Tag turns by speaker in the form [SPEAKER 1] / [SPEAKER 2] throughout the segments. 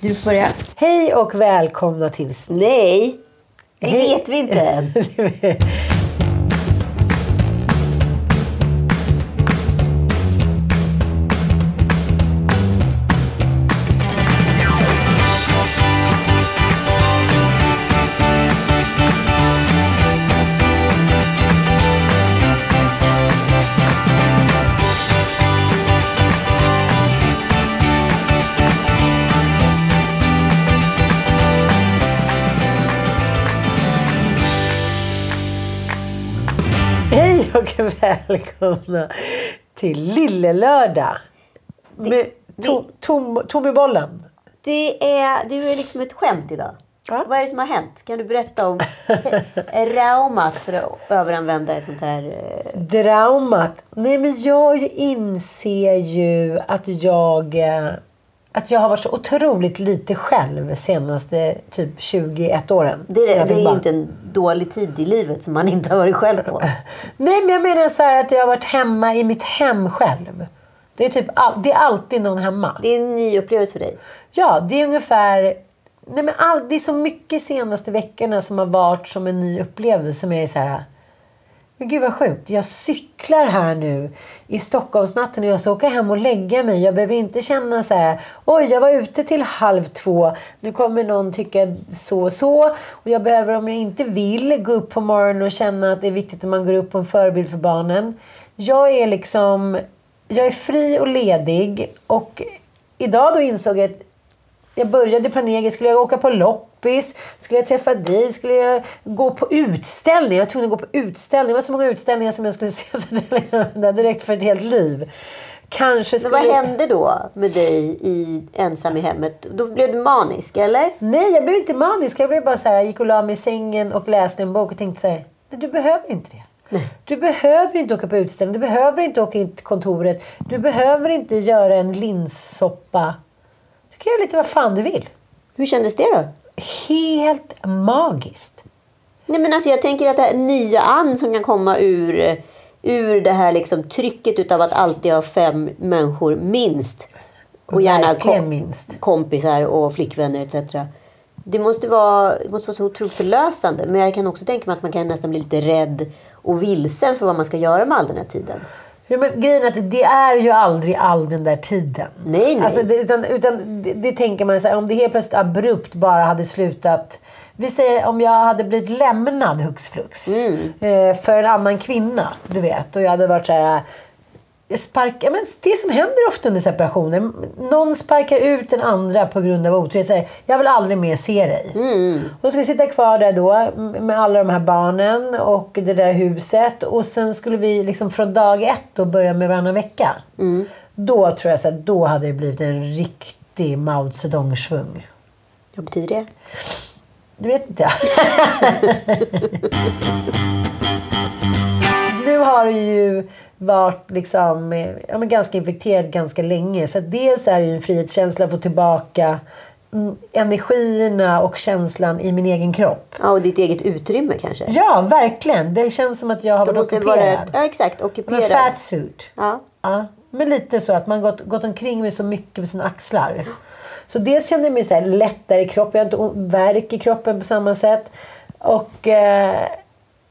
[SPEAKER 1] Du får börja.
[SPEAKER 2] Hej och välkomna till...
[SPEAKER 1] Nej, det
[SPEAKER 2] Hej.
[SPEAKER 1] vet vi inte än.
[SPEAKER 2] och välkomna till Lillelördag. Med tom, tom, tom i bollen.
[SPEAKER 1] Det är, det är liksom ett skämt idag.
[SPEAKER 2] Ja.
[SPEAKER 1] Vad är det som har hänt? Kan du berätta om traumat för att överanvända ett sånt här... eh,
[SPEAKER 2] Draumat. Nej men jag inser ju att jag... Att jag har varit så otroligt lite själv senaste typ 21 åren.
[SPEAKER 1] Det, det är
[SPEAKER 2] barn.
[SPEAKER 1] inte en dålig tid i livet som man inte har varit själv på.
[SPEAKER 2] Nej men jag menar så att jag har varit hemma i mitt hem själv. Det är, typ all, det är alltid någon hemma.
[SPEAKER 1] Det är en ny upplevelse för dig.
[SPEAKER 2] Ja, det är ungefär... Nej, men all, det är så mycket senaste veckorna som har varit som en ny upplevelse som jag är så här... Men gud vad sjukt. Jag cyklar här nu i Stockholmsnatten och jag ska åka hem och lägga mig. Jag behöver inte känna så här... Oj, jag var ute till halv två. Nu kommer någon tycka så och så. Och jag behöver, om jag inte vill, gå upp på morgonen och känna att det är viktigt att man går upp på en förebild för barnen. Jag är liksom... Jag är fri och ledig. Och idag då insåg jag att jag började planera. Skulle jag åka på loppis? Skulle jag träffa dig? Skulle jag gå på utställning? Jag var tvungen att gå på utställning. Det var så många utställningar som jag skulle se. Så det, räckt för ett helt liv. Kanske
[SPEAKER 1] Men
[SPEAKER 2] skulle...
[SPEAKER 1] vad hände då med dig i, ensam i hemmet? Då blev du manisk, eller?
[SPEAKER 2] Nej, jag blev inte manisk. Jag blev bara så här, jag gick och la mig i sängen och läste en bok och tänkte så här, nej, du behöver inte det. Du behöver inte åka på utställning. Du behöver inte åka in till kontoret. Du behöver inte göra en linssoppa. Du kan göra lite vad fan du vill.
[SPEAKER 1] Hur kändes det då?
[SPEAKER 2] Helt magiskt.
[SPEAKER 1] Nej, men alltså, jag tänker att det här nya an som kan komma ur, ur det här liksom, trycket utav att alltid ha fem människor minst. Och gärna kom,
[SPEAKER 2] minst.
[SPEAKER 1] kompisar och flickvänner etc. Det måste, vara, det måste vara så otroligt förlösande. Men jag kan också tänka mig att man kan nästan bli lite rädd och vilsen för vad man ska göra med all den här tiden.
[SPEAKER 2] Men grejen är att det är ju aldrig all den där tiden.
[SPEAKER 1] Nej, nej.
[SPEAKER 2] Alltså, det, utan utan det, det tänker man så här, om det helt plötsligt abrupt bara hade slutat. Vi säger om jag hade blivit lämnad hux flux.
[SPEAKER 1] Mm.
[SPEAKER 2] Eh, för en annan kvinna, du vet. Och jag hade varit så här. Jag sparkar, men det som händer ofta under separationer. Någon sparkar ut den andra på grund av otrohet. Säger, Jag vill aldrig mer se dig. Och då ska vi sitta kvar där då med alla de här barnen och det där huset. Och sen skulle vi liksom från dag ett då börja med varannan vecka. Då tror jag så att då hade det blivit en riktig Mao Zedong-svung.
[SPEAKER 1] Vad betyder det?
[SPEAKER 2] Du vet inte. nu har ju varit liksom, eh, ja, men ganska infekterad ganska länge. Så dels är det ju en frihetskänsla att få tillbaka mm, energierna och känslan i min egen kropp.
[SPEAKER 1] Ja, och ditt eget utrymme kanske.
[SPEAKER 2] Ja, verkligen. Det känns som att jag har
[SPEAKER 1] Då
[SPEAKER 2] varit ockuperad.
[SPEAKER 1] vara ja, exakt. Ockuperad.
[SPEAKER 2] fat suit.
[SPEAKER 1] Ja.
[SPEAKER 2] Ja, men lite så att man gått, gått omkring med så mycket på sina axlar. Så dels kände jag mig så här lättare i kroppen. Jag har inte värk i kroppen på samma sätt. Och eh,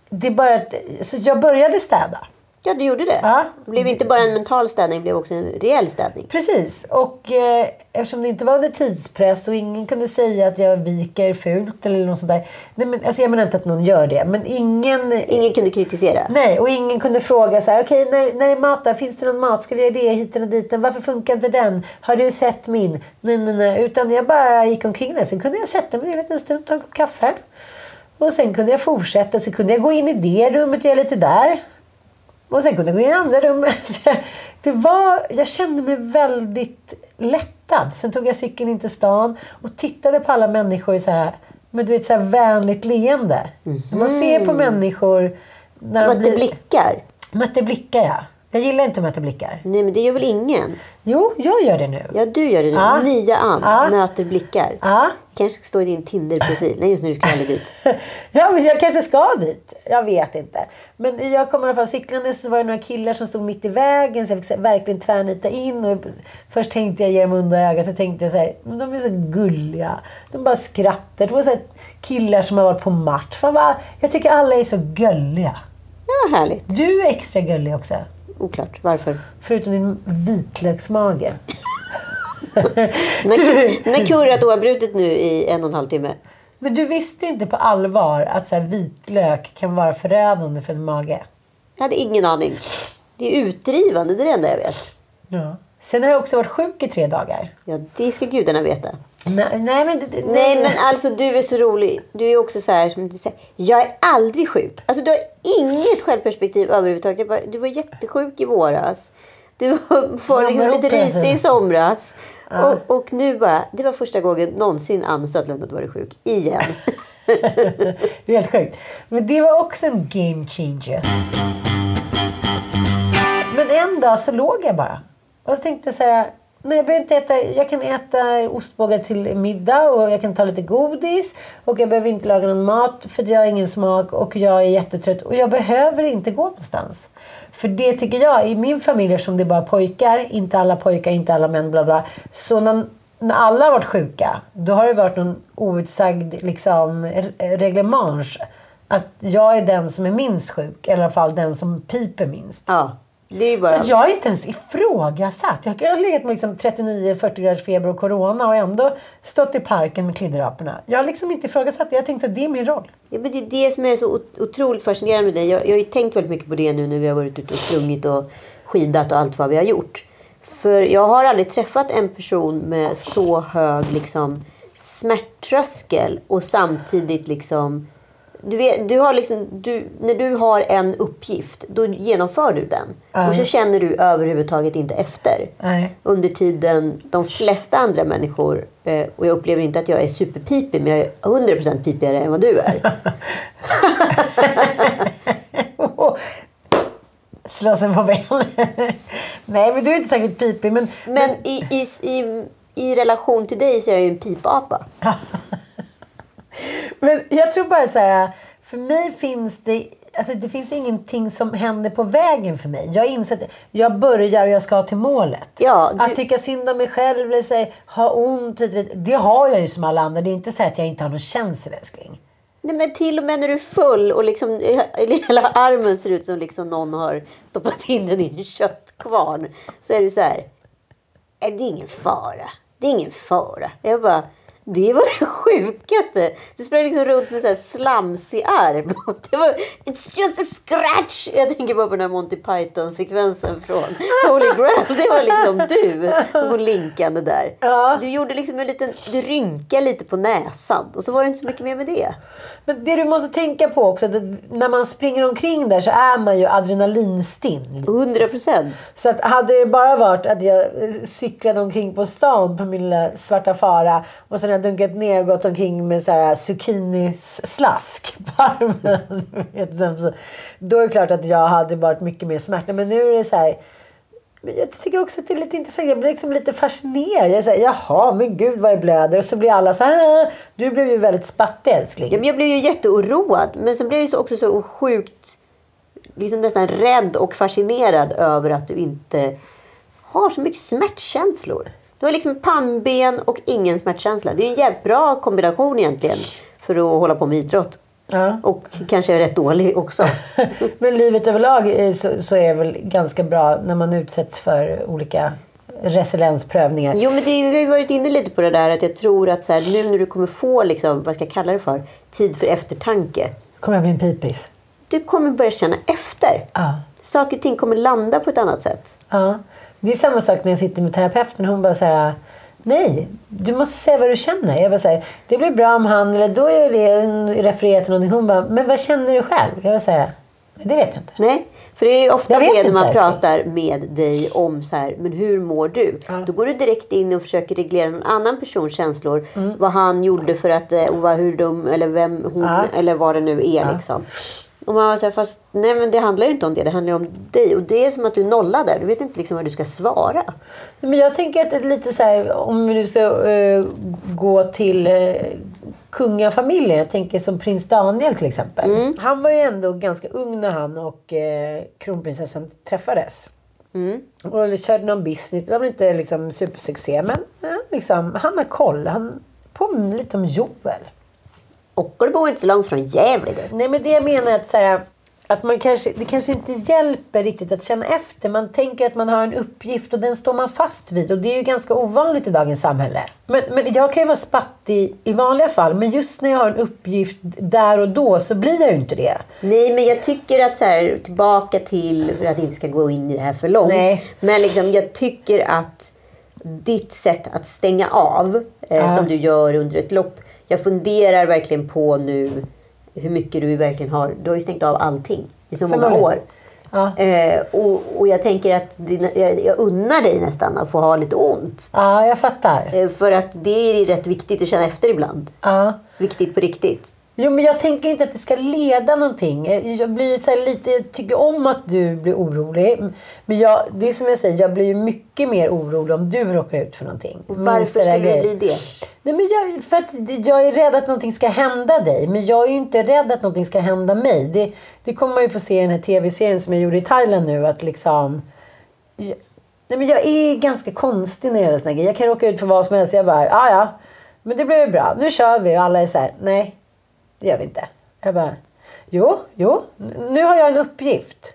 [SPEAKER 2] det bara Så jag började städa.
[SPEAKER 1] Ja, du gjorde det.
[SPEAKER 2] Ja.
[SPEAKER 1] Det blev inte bara en mental städning, det blev också en reell städning.
[SPEAKER 2] Precis. Och eh, eftersom det inte var under tidspress och ingen kunde säga att jag viker fult eller något sånt där. Nej, men, alltså jag menar inte att någon gör det. Men ingen...
[SPEAKER 1] Ingen kunde kritisera.
[SPEAKER 2] Nej, och ingen kunde fråga så här, okej när, när är mat där? Finns det någon mat? Ska vi göra det hit och dit? Varför funkar inte den? Har du sett min? Nej, nej, nej. Utan jag bara gick omkring där. Sen kunde jag sätta mig ner en liten stund, ta en kopp kaffe. Och sen kunde jag fortsätta. Sen kunde jag gå in i det rummet och göra lite där. Och sen kunde jag gå in i andra rum. Så det var, jag kände mig väldigt lättad. Sen tog jag cykeln in till stan och tittade på alla människor i så här, men du vet, så här vänligt leende. När man ser på människor när de
[SPEAKER 1] Mötte
[SPEAKER 2] blir...
[SPEAKER 1] blickar.
[SPEAKER 2] Mötte blickar, ja. Jag gillar inte att möta blickar.
[SPEAKER 1] Nej, men det gör väl ingen?
[SPEAKER 2] Jo, jag gör det nu.
[SPEAKER 1] Ja, du gör det nu.
[SPEAKER 2] Ja.
[SPEAKER 1] Nya Ann
[SPEAKER 2] Ja.
[SPEAKER 1] möter blickar.
[SPEAKER 2] Ja.
[SPEAKER 1] kanske ska stå i din Tinder-profil. Nej, just nu ska aldrig dit.
[SPEAKER 2] ja, men jag kanske ska dit. Jag vet inte. Men jag kommer i alla fall cyklande så var det några killar som stod mitt i vägen. Så jag fick verkligen tvärnita in. Och först tänkte jag ge dem under ögat. Så tänkte jag så här, men de är så gulliga. De bara skrattar. Det var så killar som har varit på match. Fan, Jag tycker alla är så gulliga.
[SPEAKER 1] Var härligt.
[SPEAKER 2] Du är extra gullig också.
[SPEAKER 1] Oklart. Varför?
[SPEAKER 2] Förutom din vitlöksmage.
[SPEAKER 1] När, när kurrat oavbrutet nu i en och en halv timme.
[SPEAKER 2] Men du visste inte på allvar att så här, vitlök kan vara förödande för en mage?
[SPEAKER 1] Jag hade ingen aning. Det är utdrivande, det är det enda jag vet.
[SPEAKER 2] Ja. Sen har jag också varit sjuk i tre dagar.
[SPEAKER 1] Ja, det ska gudarna veta.
[SPEAKER 2] Nej, nej men... det-
[SPEAKER 1] Nej, men alltså du är så rolig. Du är också så här som du säger. Jag är aldrig sjuk. Alltså du har inget självperspektiv överhuvudtaget. Bara, du var jättesjuk i våras. Du var, var liksom lite risig i somras. Och, och nu bara, det var första gången någonsin Ann Södlund hade varit sjuk. Igen.
[SPEAKER 2] Det är helt sjukt. Men det var också en game changer. Men en dag så låg jag bara. Och så tänkte jag så här. Nej, jag behöver inte äta. Jag kan äta ostbågar till middag och jag kan ta lite godis. Och jag behöver inte laga någon mat för jag har ingen smak och jag är jättetrött. Och jag behöver inte gå någonstans. För det tycker jag, i min familj eftersom det är bara pojkar, inte alla pojkar, inte alla män, bla bla. Så när, när alla har varit sjuka, då har det varit någon outsagd liksom, reglemange. Att jag är den som är minst sjuk, eller i alla fall den som piper minst.
[SPEAKER 1] Ja, är
[SPEAKER 2] Så
[SPEAKER 1] bara...
[SPEAKER 2] att jag har inte ens ifrågasatt. Jag har legat med liksom 39-40 graders feber och corona och ändå stått i parken med klidderaporna. Jag har liksom inte ifrågasatt det. Jag tänkte att det är min roll.
[SPEAKER 1] Ja, men det är det som är så ot- otroligt fascinerande med dig. Jag, jag har ju tänkt väldigt mycket på det nu när vi har varit ute och sprungit och skidat och allt vad vi har gjort. För jag har aldrig träffat en person med så hög liksom, smärttröskel och samtidigt liksom... Du vet, du har liksom, du, när du har en uppgift, då genomför du den. Och så känner du överhuvudtaget inte efter.
[SPEAKER 2] Nej.
[SPEAKER 1] Under tiden de flesta andra människor, eh, och jag upplever inte att jag är superpipig, men jag är 100% pipigare än vad du är.
[SPEAKER 2] Slå sig på benen. Nej, men du är inte säkert pipig. Men,
[SPEAKER 1] Men i, i, i, i relation till dig så är jag ju en pipapa.
[SPEAKER 2] Men jag tror bara så här. För mig finns det... Alltså det finns ingenting som händer på vägen för mig. Jag har insett jag börjar och jag ska till målet.
[SPEAKER 1] Ja, du-
[SPEAKER 2] Att tycka synd om mig själv eller säga, ha ont, det har jag ju som alla andra. Det är inte så att jag inte har någon känsel älskling.
[SPEAKER 1] Nej, men till och med när du är full och liksom, hela armen ser ut som liksom någon har stoppat in den i en köttkvarn. Så är du så här. "Nej, Det är ingen fara. Det är ingen fara. Jag bara. Det var det sjukaste. Du sprang liksom runt med så här slamsig arm. Det var, It's just a scratch. Jag tänker bara på den här Monty Python-sekvensen från Holy Grail. Det var liksom du som går linkande där.
[SPEAKER 2] Ja.
[SPEAKER 1] Du gjorde liksom en liten, du rynkade lite på näsan. Och så var det inte så mycket mer med det.
[SPEAKER 2] Men det du måste tänka på också, när man springer omkring där så är man ju adrenalinstinn.
[SPEAKER 1] 100 procent.
[SPEAKER 2] Så att hade det bara varit att jag cyklade omkring på stan på min lilla svarta fara och så kunnat har dunkat ner och gått omkring med så här zucchinislask på armen. Då är det klart att jag hade varit mycket mer smärta. Men nu är det så här. Jag tycker också att det är lite intressant. Jag blir liksom lite fascinerad. Jag säger jaha, men gud vad det blöder. Och så blir alla så här. Ah, du blev ju väldigt spattig älskling.
[SPEAKER 1] Ja, men jag blev ju jätteoroad. Men sen blev jag ju också så sjukt liksom nästan rädd och fascinerad över att du inte har så mycket smärtkänslor. Du har liksom pannben och ingen smärtkänsla. Det är en jävligt bra kombination egentligen för att hålla på med idrott.
[SPEAKER 2] Ja.
[SPEAKER 1] Och kanske är rätt dålig också.
[SPEAKER 2] Men livet överlag är så, så är väl ganska bra när man utsätts för olika resiliensprövningar.
[SPEAKER 1] Jo, men det, vi har varit inne lite på det där att jag tror att så här, nu när du kommer få, liksom, vad ska jag kalla det för, tid för eftertanke.
[SPEAKER 2] Kommer jag bli en pipis?
[SPEAKER 1] Du kommer börja känna efter.
[SPEAKER 2] Ja.
[SPEAKER 1] Saker och ting kommer landa på ett annat sätt.
[SPEAKER 2] Ja. Det är samma sak när jag sitter med terapeuten. Hon bara säger Nej, du måste säga vad du känner. Jag bara säger det blir bra om han eller då är det refererat till någonting. Hon bara, men vad känner du själv? Jag bara säger det vet jag inte.
[SPEAKER 1] Nej, för det är ofta det när man pratar med dig om så här, men hur mår du? Då går du direkt in och försöker reglera någon annan persons känslor.
[SPEAKER 2] Mm.
[SPEAKER 1] Vad han gjorde för att, eh, och vad, hur dum, eller vem hon,
[SPEAKER 2] Ja.
[SPEAKER 1] eller vad det nu är liksom. Och man var så här, fast nej men det handlar ju inte om det, det handlar ju om dig. Och det är som att du nollar där. Du vet inte liksom vad du ska svara.
[SPEAKER 2] Men jag tänker att det är lite så här, om vi nu ska eh, gå till uh, kungafamiljen. Jag tänker som prins Daniel till exempel. Han var ju ändå ganska ung när han och uh, kronprinsessan träffades. Och körde någon business. Det var väl inte liksom supersuccé men ja, liksom, han har koll. Han påminner lite om Joel.
[SPEAKER 1] Ockelbo bor inte så långt från Gävle.
[SPEAKER 2] Nej men det jag menar är att, så här, att man kanske, det kanske inte hjälper riktigt att känna efter. Man tänker att man har en uppgift och den står man fast vid. Och det är ju ganska ovanligt i dagens samhälle. Men, men jag kan ju vara spattig i vanliga fall. Men just när jag har en uppgift där och då så blir jag ju inte det.
[SPEAKER 1] Nej, men jag tycker att så här, tillbaka till, för att inte ska gå in i det här för långt.
[SPEAKER 2] Nej.
[SPEAKER 1] Men liksom, jag tycker att ditt sätt att stänga av, eh, som du gör under ett lopp. Jag funderar verkligen på nu hur mycket du verkligen har. Du har ju stängt av allting i så många år.
[SPEAKER 2] Ja.
[SPEAKER 1] Eh, och, och jag tänker att dina, jag, jag unnar dig nästan att få ha lite ont.
[SPEAKER 2] Ja, jag fattar.
[SPEAKER 1] Eh, för att det är rätt viktigt att känna efter ibland.
[SPEAKER 2] Ja.
[SPEAKER 1] Viktigt på riktigt.
[SPEAKER 2] Jo, men jag tänker inte att det ska leda någonting. Jag blir så lite, jag tycker om att du blir orolig. Men jag, det är som jag säger, jag blir mycket mer orolig om du råkar ut för någonting.
[SPEAKER 1] Varför skulle du bli det?
[SPEAKER 2] Nej, men jag, för att jag är rädd att någonting ska hända dig. Men jag är ju inte rädd att någonting ska hända mig. Det, det kommer man ju få se i den här tv-serien som jag gjorde i Thailand nu. Att liksom... Jag, nej, men jag är ganska konstig när det gäller såna grejer. Jag kan råka ut för vad som helst. Jag bara, ja ja. Men det blir ju bra. Nu kör vi. Och alla är så här, nej. Det gör vi inte. Jag bara, jo, jo. Nu har jag en uppgift.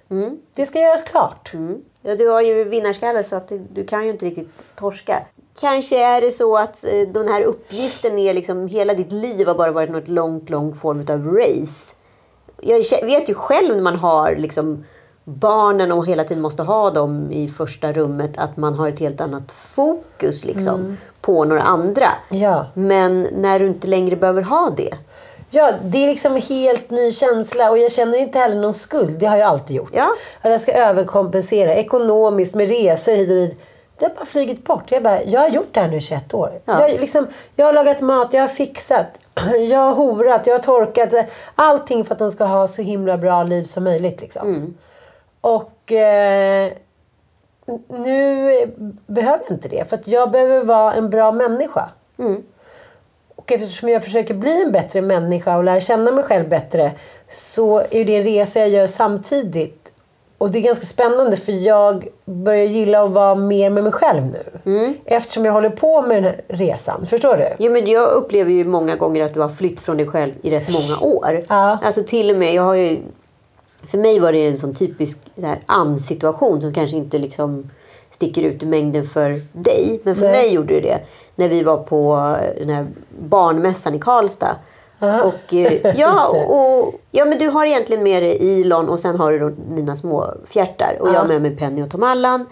[SPEAKER 2] Det ska göras klart.
[SPEAKER 1] Mm. Ja, du har ju vinnarskalle så att du, du kan ju inte riktigt torska. Kanske är det så att eh, den här uppgiften är liksom hela ditt liv har bara varit något långt, långt form av race. Jag vet ju själv när man har liksom barnen och hela tiden måste ha dem i första rummet att man har ett helt annat fokus liksom på några andra.
[SPEAKER 2] Ja.
[SPEAKER 1] Men när du inte längre behöver ha det.
[SPEAKER 2] Ja, det är liksom en helt ny känsla och jag känner inte heller någon skuld. Det har jag alltid gjort.
[SPEAKER 1] Ja.
[SPEAKER 2] Att jag ska överkompensera ekonomiskt med resor hit och dit. Det har bara flugit bort. Jag, bara, jag har gjort det här nu i 21 år.
[SPEAKER 1] Ja.
[SPEAKER 2] Jag, liksom, jag har lagat mat, jag har fixat, jag har horat, jag har torkat. Allting för att de ska ha så himla bra liv som möjligt. Liksom.
[SPEAKER 1] Mm.
[SPEAKER 2] Och eh, nu behöver jag inte det. För jag behöver vara en bra människa. Och eftersom jag försöker bli en bättre människa och lära känna mig själv bättre så är det en resa jag gör samtidigt. Och det är ganska spännande för jag börjar gilla att vara mer med mig själv nu. Eftersom jag håller på med den här resan. Förstår du?
[SPEAKER 1] Jo, men jag upplever ju många gånger att du har flytt från dig själv i rätt många år.
[SPEAKER 2] Ja.
[SPEAKER 1] Alltså till och med, jag har ju... För mig var det en sån typisk så här, an-situation som kanske inte liksom sticker ut i mängden för dig. Men för
[SPEAKER 2] Nej.
[SPEAKER 1] mig gjorde det det. När vi var på den här barnmässan i Karlstad. Och, eh, ja, och, ja, men du har egentligen med dig Ilon och sen har du då dina små fjärtar. Och jag har med mig Penny och Tom Allan.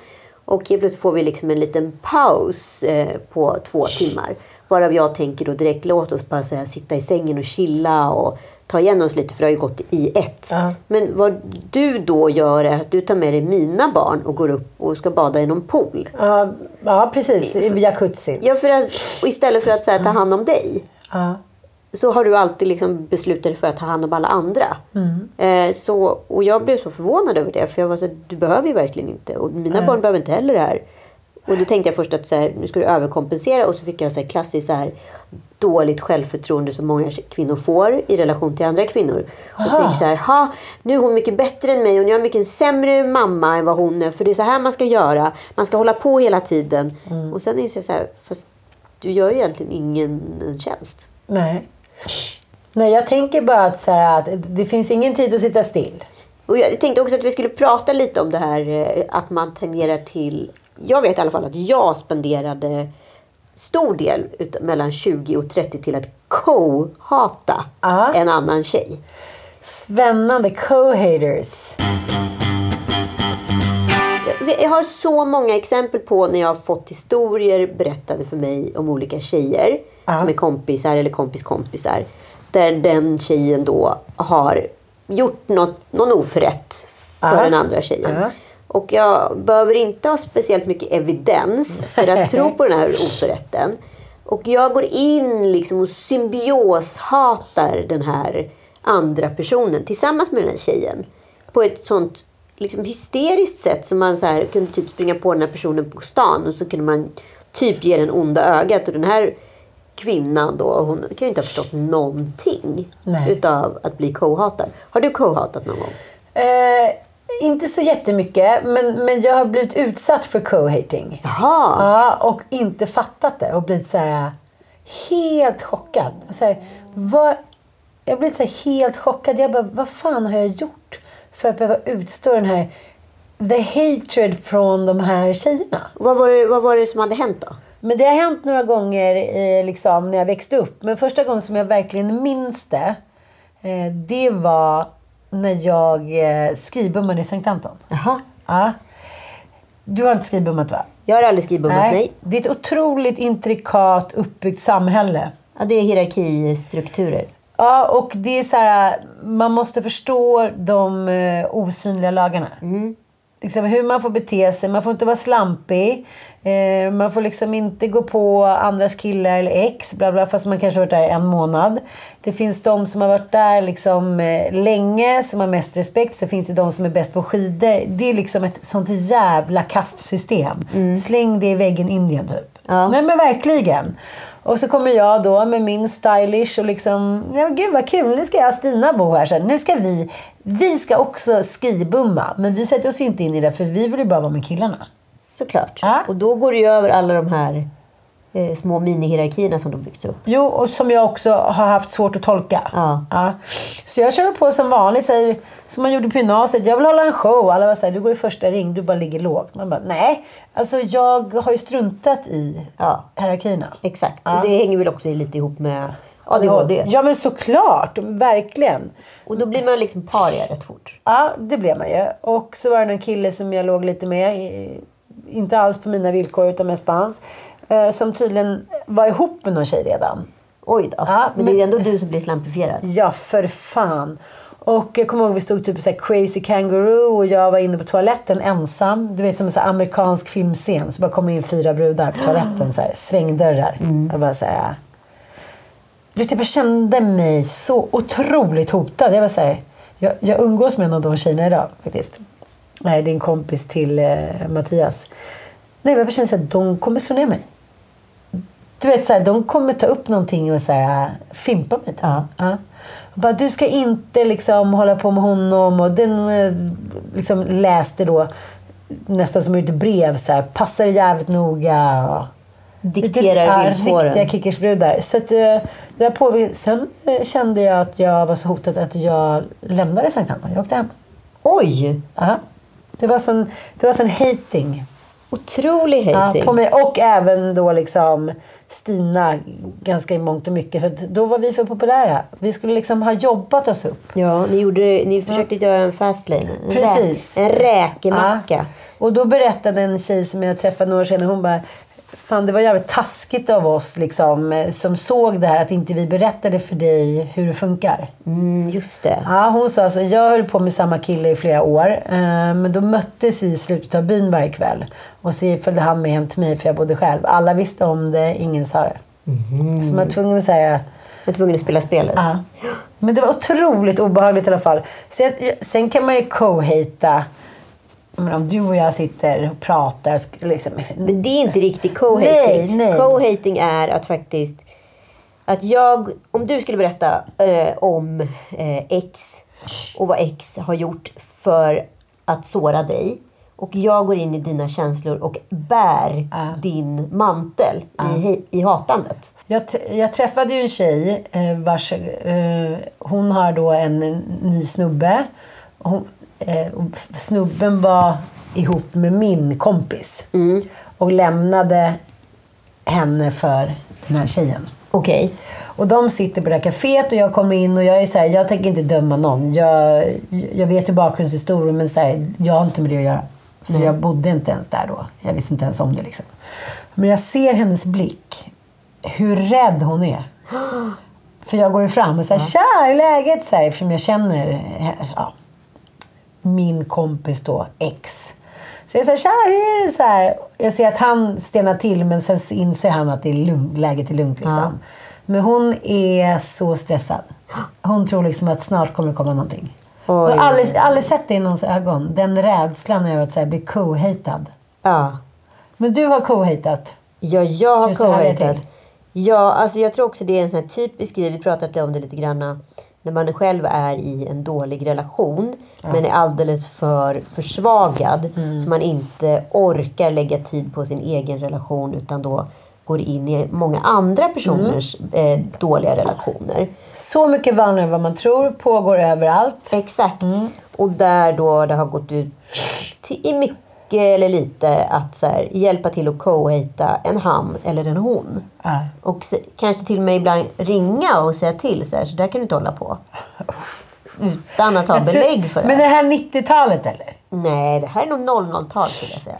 [SPEAKER 1] Och plötsligt får vi liksom en liten paus eh, på två timmar. Varav jag tänker då direkt, låt oss bara säga, sitta i sängen och chilla och ta igen oss lite för det har ju gått i ett.
[SPEAKER 2] Ja.
[SPEAKER 1] Men vad du då gör är att du tar med dig mina barn och går upp och ska bada i någon pool.
[SPEAKER 2] Ja, ja precis. I jacuzzin.
[SPEAKER 1] Ja, för att, istället för att så här, ta hand om dig.
[SPEAKER 2] Ja.
[SPEAKER 1] så har du alltid liksom beslutat dig för att ta hand om alla andra.
[SPEAKER 2] Mm.
[SPEAKER 1] Eh, så, och jag blev så förvånad över det. För jag var så här, du behöver ju verkligen inte. Och mina barn behöver inte heller det här. Och då tänkte jag först att så här, nu ska du överkompensera. Och så fick jag så här klassiskt så här, dåligt självförtroende som många kvinnor får i relation till andra kvinnor. Och tänker så här, ha, nu är hon mycket bättre än mig och nu är jag mycket sämre mamma än vad hon är. För det är så här man ska göra. Man ska hålla på hela tiden.
[SPEAKER 2] Mm.
[SPEAKER 1] Och sen inser jag så här, fast du gör ju egentligen ingen en tjänst.
[SPEAKER 2] Nej. Nej, jag tänker bara att, så här, att det finns ingen tid att sitta still.
[SPEAKER 1] Och jag tänkte också att vi skulle prata lite om det här eh, att man tenderar till... Jag vet i alla fall att jag spenderade stor del mellan 20 och 30 till att co-hata
[SPEAKER 2] Ja.
[SPEAKER 1] en annan tjej.
[SPEAKER 2] Spännande co-haters.
[SPEAKER 1] Jag- har så många exempel på när jag har fått historier berättade för mig om olika tjejer
[SPEAKER 2] Ja.
[SPEAKER 1] som är kompisar eller kompis kompisar. Där den tjejen då har gjort något, någon oförrätt för
[SPEAKER 2] Ja.
[SPEAKER 1] den andra tjejen. Och jag behöver inte ha speciellt mycket evidens för att tro på den här oförrätten. Och jag går in liksom och symbioshatar den här andra personen tillsammans med den här tjejen. På ett sånt liksom hysteriskt sätt som man så här kunde typ springa på den här personen på stan och så kunde man typ ge den onda ögat. Och den här kvinnan då, hon kan ju inte ha förstått någonting
[SPEAKER 2] Nej.
[SPEAKER 1] utav att bli co-hatad. Har du co-hatat någon gång?
[SPEAKER 2] Eh, inte så jättemycket, men, men jag har blivit utsatt för co-hating.
[SPEAKER 1] Jaha!
[SPEAKER 2] Ja, och inte fattat det och blivit så här helt chockad. Så här, vad, jag blivit så helt chockad. Jag bara, vad fan har jag gjort för att behöva utstå den här the hatred från de här tjejerna?
[SPEAKER 1] Vad var, det, vad var det som hade hänt då?
[SPEAKER 2] Men det har hänt några gånger eh, liksom, när jag växte upp. Men första gången som jag verkligen minns det, eh, det var när jag eh, skrivbummade i Sankt Anton.
[SPEAKER 1] Jaha.
[SPEAKER 2] Ja. Du har inte skrivbummat va?
[SPEAKER 1] Jag har aldrig skrivbummat, nej.
[SPEAKER 2] Det är ett otroligt intrikat uppbyggt samhälle.
[SPEAKER 1] Ja, det är hierarkistrukturer.
[SPEAKER 2] Ja, och det är så här, man måste förstå de eh, osynliga lagarna. Liksom hur man får bete sig. Man får inte vara slampig. Eh, man får liksom inte gå på andras killar eller ex. Bla bla, fast man kanske har varit där en månad. Det finns de som har varit där liksom, eh, länge, som har mest respekt. Så finns det de som är bäst på skidor. Det är liksom ett sånt jävla kastsystem. Släng det i väggen Indien typ.
[SPEAKER 1] Ja.
[SPEAKER 2] Nej men verkligen. Och så kommer jag då med min stylish och liksom, ja gud vad kul, nu ska jag och Stina bo här sen. Nu ska vi, vi ska också skibumma. Men vi sätter oss ju inte in i det för vi vill ju bara vara med killarna.
[SPEAKER 1] Såklart.
[SPEAKER 2] Ja.
[SPEAKER 1] Och då går det ju över alla de här eh, små minihierarkierna som de byggt upp.
[SPEAKER 2] Jo, och som jag också har haft svårt att tolka.
[SPEAKER 1] Ja.
[SPEAKER 2] Så jag kör på som vanligt, säger, som man gjorde på gymnasiet. Jag vill hålla en show. Alla var såhär, du går i första ring, du bara ligger lågt. Man bara, nej. Alltså jag har ju struntat i
[SPEAKER 1] Ja.
[SPEAKER 2] hierarkierna.
[SPEAKER 1] Exakt.
[SPEAKER 2] Ja.
[SPEAKER 1] Och det hänger väl också lite ihop med ADHD.
[SPEAKER 2] Ja men såklart, verkligen.
[SPEAKER 1] Och då blir man liksom paria rätt fort.
[SPEAKER 2] Ja, det blev man ju. Och så var det någon kille som jag låg lite med. Inte alls på mina villkor utan mest på hans. Eh, Som tydligen var ihop med någon tjej redan.
[SPEAKER 1] Oj då.
[SPEAKER 2] Ja,
[SPEAKER 1] men,
[SPEAKER 2] men-
[SPEAKER 1] det är ändå du som blir slampifierad.
[SPEAKER 2] Ja, för fan. Och jag kommer ihåg vi stod typ så crazy kangaroo och jag var inne på toaletten ensam. Du vet som en så amerikansk filmscen. Så bara kommer in fyra brudar på toaletten. Så här, svängdörrar. Jag bara så här... Du vet, jag bara kände mig så otroligt hotad. Jag var så här, jag, jag umgås med en av de tjejerna idag faktiskt. Nej, det är en kompis till eh, Mattias. Nej, jag bara kände så här, de kommer slå ner mig. Du vet, så här, de kommer ta upp någonting och så här, fimpa mig. Typ.
[SPEAKER 1] Ja.
[SPEAKER 2] Ja. Bara, du ska inte liksom hålla på med honom. Och den eh, liksom läste då nästan som ett brev. Så här, Passar jävligt noga.
[SPEAKER 1] Dikterar
[SPEAKER 2] ja,
[SPEAKER 1] villkoren.
[SPEAKER 2] Riktiga kickersbrudar. Så att, eh, där påver- Sen eh, kände jag att jag var så hotad att jag lämnade Sankt Anton. Jag åkte hem.
[SPEAKER 1] Oj!
[SPEAKER 2] Ja. Det var sån, det var sån hating.
[SPEAKER 1] Otrolig
[SPEAKER 2] Ja,
[SPEAKER 1] hating.
[SPEAKER 2] på mig. Och även då liksom Stina ganska i mångt och mycket. För då var vi för populära. Vi skulle liksom ha jobbat oss upp.
[SPEAKER 1] Ja, ni, gjorde, ni försökte göra en fast lane. En
[SPEAKER 2] Precis.
[SPEAKER 1] Rä, en räkemacka.
[SPEAKER 2] Ja. Och då berättade en tjej som jag träffade några år senare. Hon bara. Fan, det var jävligt taskigt av oss liksom, eh, som såg det här att inte vi berättade för dig hur det funkar.
[SPEAKER 1] Mm, just det.
[SPEAKER 2] Ja, hon sa alltså, jag höll på med samma kille i flera år. Eh, men då möttes vi i slutet av byn varje kväll. Och så följde han med hem till mig för jag bodde själv. Alla visste om det, ingen sa det.
[SPEAKER 1] Mhm.
[SPEAKER 2] Så man var tvungen att säga
[SPEAKER 1] Jag var tvungen att spela spelet.
[SPEAKER 2] Ja. Men det var otroligt obehagligt i alla fall. Sen, sen kan man ju co-hata. Men om du och jag sitter och pratar. Liksom,
[SPEAKER 1] Men det är inte riktigt co-hating. Co-hating är att faktiskt... Att jag, om du skulle berätta eh, om eh, X och vad X har gjort för att såra dig. Och jag går in i dina känslor och bär din mantel i, he- i hatandet.
[SPEAKER 2] jag, jag träffade ju en tjej eh, vars... Eh, hon har då en, ny snubbe. Hon, snubben var ihop med min kompis. Och lämnade henne för den här tjejen.
[SPEAKER 1] Okej.
[SPEAKER 2] Och de sitter på det här kaféet och jag kommer in och jag är så här, jag tänker inte döma någon. Jag, jag vet ju bakgrundshistorien men så här, jag har inte med det att göra. För jag bodde inte ens där då. Jag visste inte ens om det liksom. Men jag ser hennes blick. Hur rädd hon är. För jag går ju fram och säger tja, hur är läget? Så här, eftersom jag känner eh, ja, min kompis då, ex. Så jag säger tja, hur är det? Så här, jag ser att han stenar till men sen inser han att det är lugnt, läget är lugnt. Liksom. Men hon är så stressad. Hon tror liksom att snart kommer det komma någonting.
[SPEAKER 1] Oj.
[SPEAKER 2] Jag har aldrig, aldrig sett det i någons ögon. Den rädslan över att så här, bli co-hatad.
[SPEAKER 1] Ja.
[SPEAKER 2] Men du har co-hatat.
[SPEAKER 1] Ja, jag har co-hatat.
[SPEAKER 2] till?
[SPEAKER 1] Ja, alltså jag tror också det är en sån typisk grej. Vi pratade om det lite grann. När man själv är i en dålig relation. Men är alldeles för försvagad.
[SPEAKER 2] Mm.
[SPEAKER 1] Så man inte orkar lägga tid på sin egen relation. Utan då går in i många andra personers
[SPEAKER 2] Mm.
[SPEAKER 1] eh, dåliga relationer.
[SPEAKER 2] Så mycket vanligare än vad man tror. Pågår överallt.
[SPEAKER 1] Exakt.
[SPEAKER 2] Mm.
[SPEAKER 1] Och där då det har gått ut till, i mycket eller lite att så här, hjälpa till att co-hata en han eller en hon.
[SPEAKER 2] Ja.
[SPEAKER 1] Och se, kanske till och med ibland ringa och säga till så här, så där kan du inte hålla på. Utan att ha belägg för det.
[SPEAKER 2] Men det här 90-talet eller?
[SPEAKER 1] Nej, det här är nog 00-tal skulle jag säga.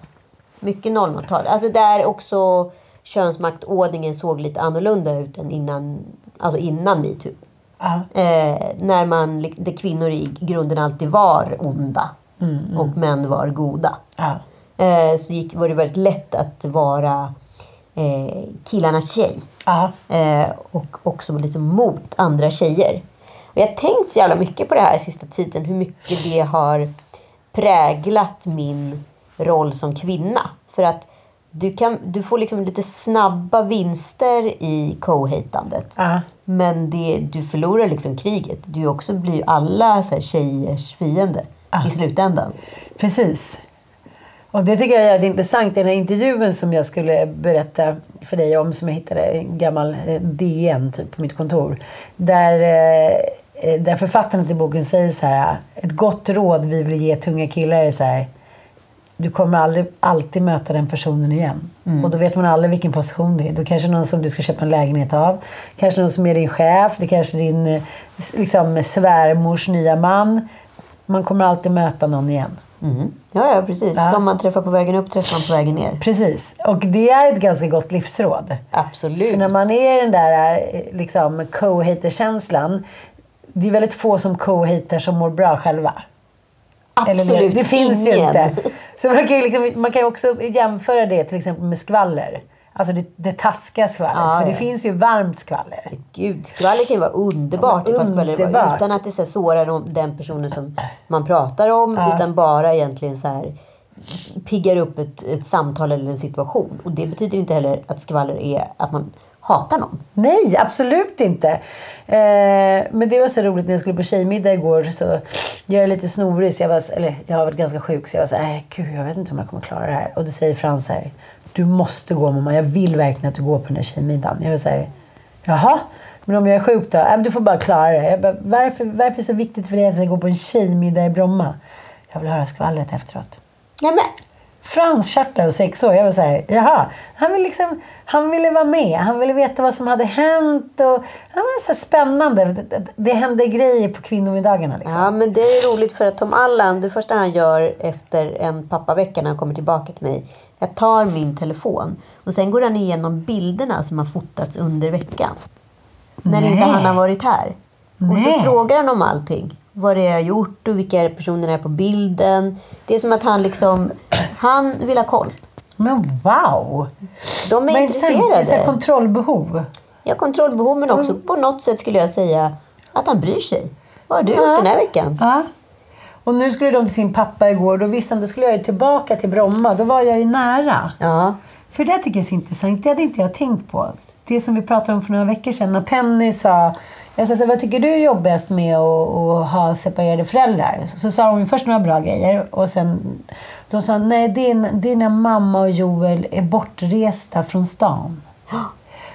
[SPEAKER 1] Mycket 00-tal. Alltså där också könsmaktordningen såg lite annorlunda ut än innan, alltså innan metoo.
[SPEAKER 2] Ja.
[SPEAKER 1] Eh, när man, där kvinnor i grunden alltid var onda. Och män var goda.
[SPEAKER 2] Ja.
[SPEAKER 1] Eh, så gick, var det väldigt lätt att vara eh, killarnas tjej. Eh, och också liksom mot andra tjejer. Och jag har tänkt så jävla mycket på det här sista tiden. Hur mycket det har präglat min roll som kvinna. För att du, kan, du får liksom lite snabba vinster i co-hatandet.
[SPEAKER 2] Ja.
[SPEAKER 1] Men det, du förlorar liksom kriget. Du också blir alla så här, tjejers fiende i slutändan.
[SPEAKER 2] Precis. Och det tycker jag är intressant. I den här intervjun som jag skulle berätta för dig om, som jag hittade i en gammal eh, DN typ, på mitt kontor. Där, eh, där författaren till boken säger så här. Ett gott råd vi vill ge tunga killar är så här. Du kommer aldrig alltid möta den personen igen. Och då vet man aldrig vilken position det är. Då kanske någon som du ska köpa en lägenhet av. Kanske någon som är din chef. Det kanske är din eh, liksom, svärmors nya man. Man kommer alltid möta någon igen.
[SPEAKER 1] Ja, ja precis.
[SPEAKER 2] Ja.
[SPEAKER 1] De man träffar på vägen upp träffar man på vägen ner.
[SPEAKER 2] Precis. Och det är ett ganska gott livsråd.
[SPEAKER 1] Absolut.
[SPEAKER 2] För när man är i den där eh, liksom, co-hater-känslan. Det är väldigt få som co-hater som mår bra själva.
[SPEAKER 1] Absolut
[SPEAKER 2] det finns ju
[SPEAKER 1] ingen.
[SPEAKER 2] inte. Så man kan ju liksom, man kan ju också jämföra det till exempel med skvaller. Alltså det, det taskiga skvallret.
[SPEAKER 1] Ja,
[SPEAKER 2] för det
[SPEAKER 1] ja.
[SPEAKER 2] finns ju varmt skvaller.
[SPEAKER 1] Gud, skvaller kan ju vara underbart.
[SPEAKER 2] Ja, underbart.
[SPEAKER 1] utan att det så sårar de- den personen som man pratar om. Utan bara egentligen så här piggar upp ett, ett samtal eller en situation. Och det betyder inte heller att skvaller är att man hatar någon.
[SPEAKER 2] Nej, absolut inte. Eh, men det var så roligt när jag skulle på tjejmiddag igår. Så jag är lite snorig, så jag, var, eller jag har varit ganska sjuk. Så jag var så här, "Nej, gud, jag vet inte om jag kommer klara det här. Och då säger Frans så här, du måste gå mamma. Jag vill verkligen att du går på den här tjejmiddagen. Jag var så här, jaha, men om jag är sjuk då? Äh, du får bara klara det. Jag bara, varför, varför är det så viktigt för dig att jag ska gå på en tjejmiddag i Bromma? Jag vill höra skvallret efteråt.
[SPEAKER 1] Nej men,
[SPEAKER 2] Frans Schartau, sex år. Jag var såhär, jaha. Han ville, liksom, han ville vara med. Han ville veta vad som hade hänt. Och, han var så spännande. Det, det hände grejer på kvinnomiddagarna. Liksom.
[SPEAKER 1] Ja, men det är roligt för att Tom Allan, det första han gör efter en pappavecka när han kommer tillbaka till mig. Jag tar min telefon och sen går han igenom bilderna som har fotats under veckan. När
[SPEAKER 2] Nej.
[SPEAKER 1] inte han har varit här. Och
[SPEAKER 2] Nej.
[SPEAKER 1] så frågar han om allting. Vad det är jag har gjort och vilka personer är på bilden. Det är som att han liksom, han vill ha koll.
[SPEAKER 2] Men wow!
[SPEAKER 1] De är
[SPEAKER 2] Vad intressant. Det är så här
[SPEAKER 1] intresserade.
[SPEAKER 2] kontrollbehov.
[SPEAKER 1] Har kontrollbehov men också på något sätt skulle jag säga att han bryr sig. Vad har du gjort den här veckan?
[SPEAKER 2] Ja. Och nu skulle de till sin pappa igår. Då visste han, då skulle jag ju tillbaka till Bromma. Då var jag ju nära.
[SPEAKER 1] Ja.
[SPEAKER 2] För det tycker jag är så intressant. Det hade inte jag tänkt på. Det som vi pratade om för några veckor sedan. När Penny sa, jag sa så vad tycker du är jobbigast med att, att ha separerade föräldrar? Så, så sa ju först några bra grejer. Och sen då sa nej är när mamma och Joel är bortresta från stan.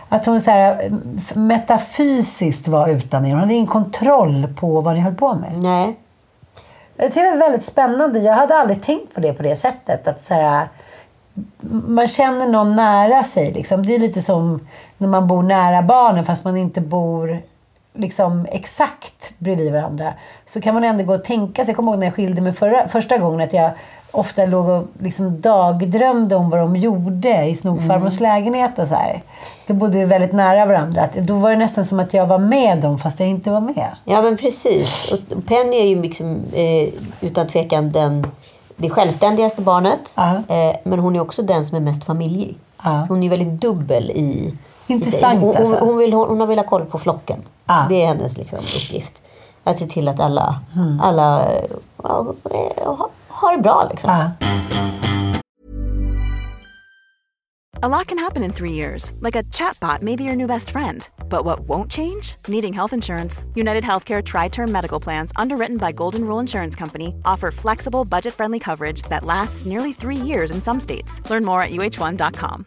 [SPEAKER 2] Att hon så här, metafysiskt var utan er. Hon hade ingen kontroll på vad ni höll på med.
[SPEAKER 1] Nej.
[SPEAKER 2] Det var väldigt spännande. Jag hade aldrig tänkt på det på det sättet. Att så här, man känner någon nära sig. Liksom. Det är lite som när man bor nära barnen fast man inte bor liksom exakt bredvid varandra. Så kan man ändå gå och tänka sig. Jag kommer ihåg när jag skilde mig förra, första gången att jag ofta låg och liksom dagdrömde om vad de gjorde i snokfarmors lägenhet och så här. Då bodde vi väldigt nära varandra. Att, då var det nästan som att jag var med dem fast jag inte var med.
[SPEAKER 1] Ja men precis. Och Penny är ju liksom, eh, utan tvekan den, det självständigaste barnet.
[SPEAKER 2] Ja.
[SPEAKER 1] Eh, men hon är också den som är mest familjig.
[SPEAKER 2] Ja.
[SPEAKER 1] Så hon är väldigt dubbel i...
[SPEAKER 2] Intressant,
[SPEAKER 1] hon, hon,
[SPEAKER 2] alltså.
[SPEAKER 1] hon, vill, hon, hon har velat ha koll på flocken.
[SPEAKER 2] Ja.
[SPEAKER 1] Det är hennes liksom, uppgift. Att se till att alla,
[SPEAKER 2] Hmm.
[SPEAKER 1] alla ja, har, det bra. Liksom.
[SPEAKER 2] Ja.
[SPEAKER 3] A lot can happen in three years, like a chatbot may be your new best friend. But what won't change? Needing health insurance. United Healthcare Tri Term Medical Plans, underwritten by Golden Rule Insurance Company, offer flexible, budget friendly coverage that lasts nearly three years in some states. Learn more at uh1.com.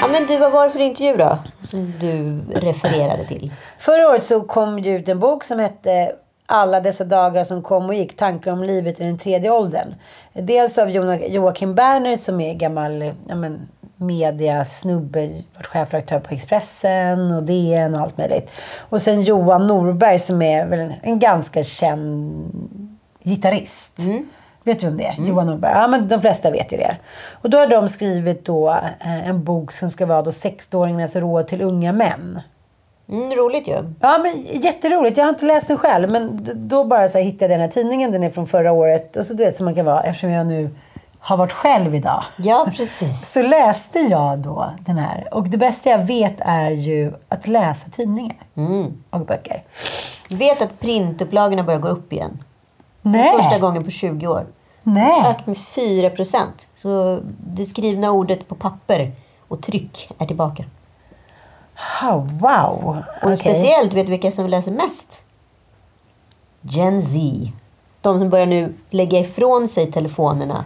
[SPEAKER 1] Ja, men du, vad var det för intervju då? Som du refererade till.
[SPEAKER 2] Förra året så kom det ut en bok som hette Alla dessa dagar som kom och gick. Tankar om livet i den tredje åldern. Dels av Joakim Berner som är gammal ja, men, mediasnubbe. Varit chefredaktör på Expressen och DN och allt möjligt. Och sen Johan Norberg som är väl en, en ganska känd gitarrist. Vet du vem det är? Johan Norberg. Ja, men de flesta vet ju det. Och då har de skrivit då eh, en bok som ska vara då 16-åringarnas råd till unga män.
[SPEAKER 1] Mm, roligt ju.
[SPEAKER 2] Ja, men jätteroligt. Jag har inte läst den själv. Men då bara så hittade jag den här tidningen. Den är från förra året. Och så du vet som man kan vara. Eftersom jag nu har varit själv idag.
[SPEAKER 1] Ja, precis.
[SPEAKER 2] Så läste jag då den här. Och det bästa jag vet är ju att läsa tidningar. Och böcker.
[SPEAKER 1] Vet att printupplagorna börjar gå upp igen.
[SPEAKER 2] Nej!
[SPEAKER 1] Första gången på 20 år.
[SPEAKER 2] Nej!
[SPEAKER 1] Ökat med 4 procent. Så det skrivna ordet på papper och tryck är tillbaka.
[SPEAKER 2] Oh, wow!
[SPEAKER 1] Och
[SPEAKER 2] Okej.
[SPEAKER 1] speciellt, vet du vilka som läser mest? Gen Z. De som börjar nu lägga ifrån sig telefonerna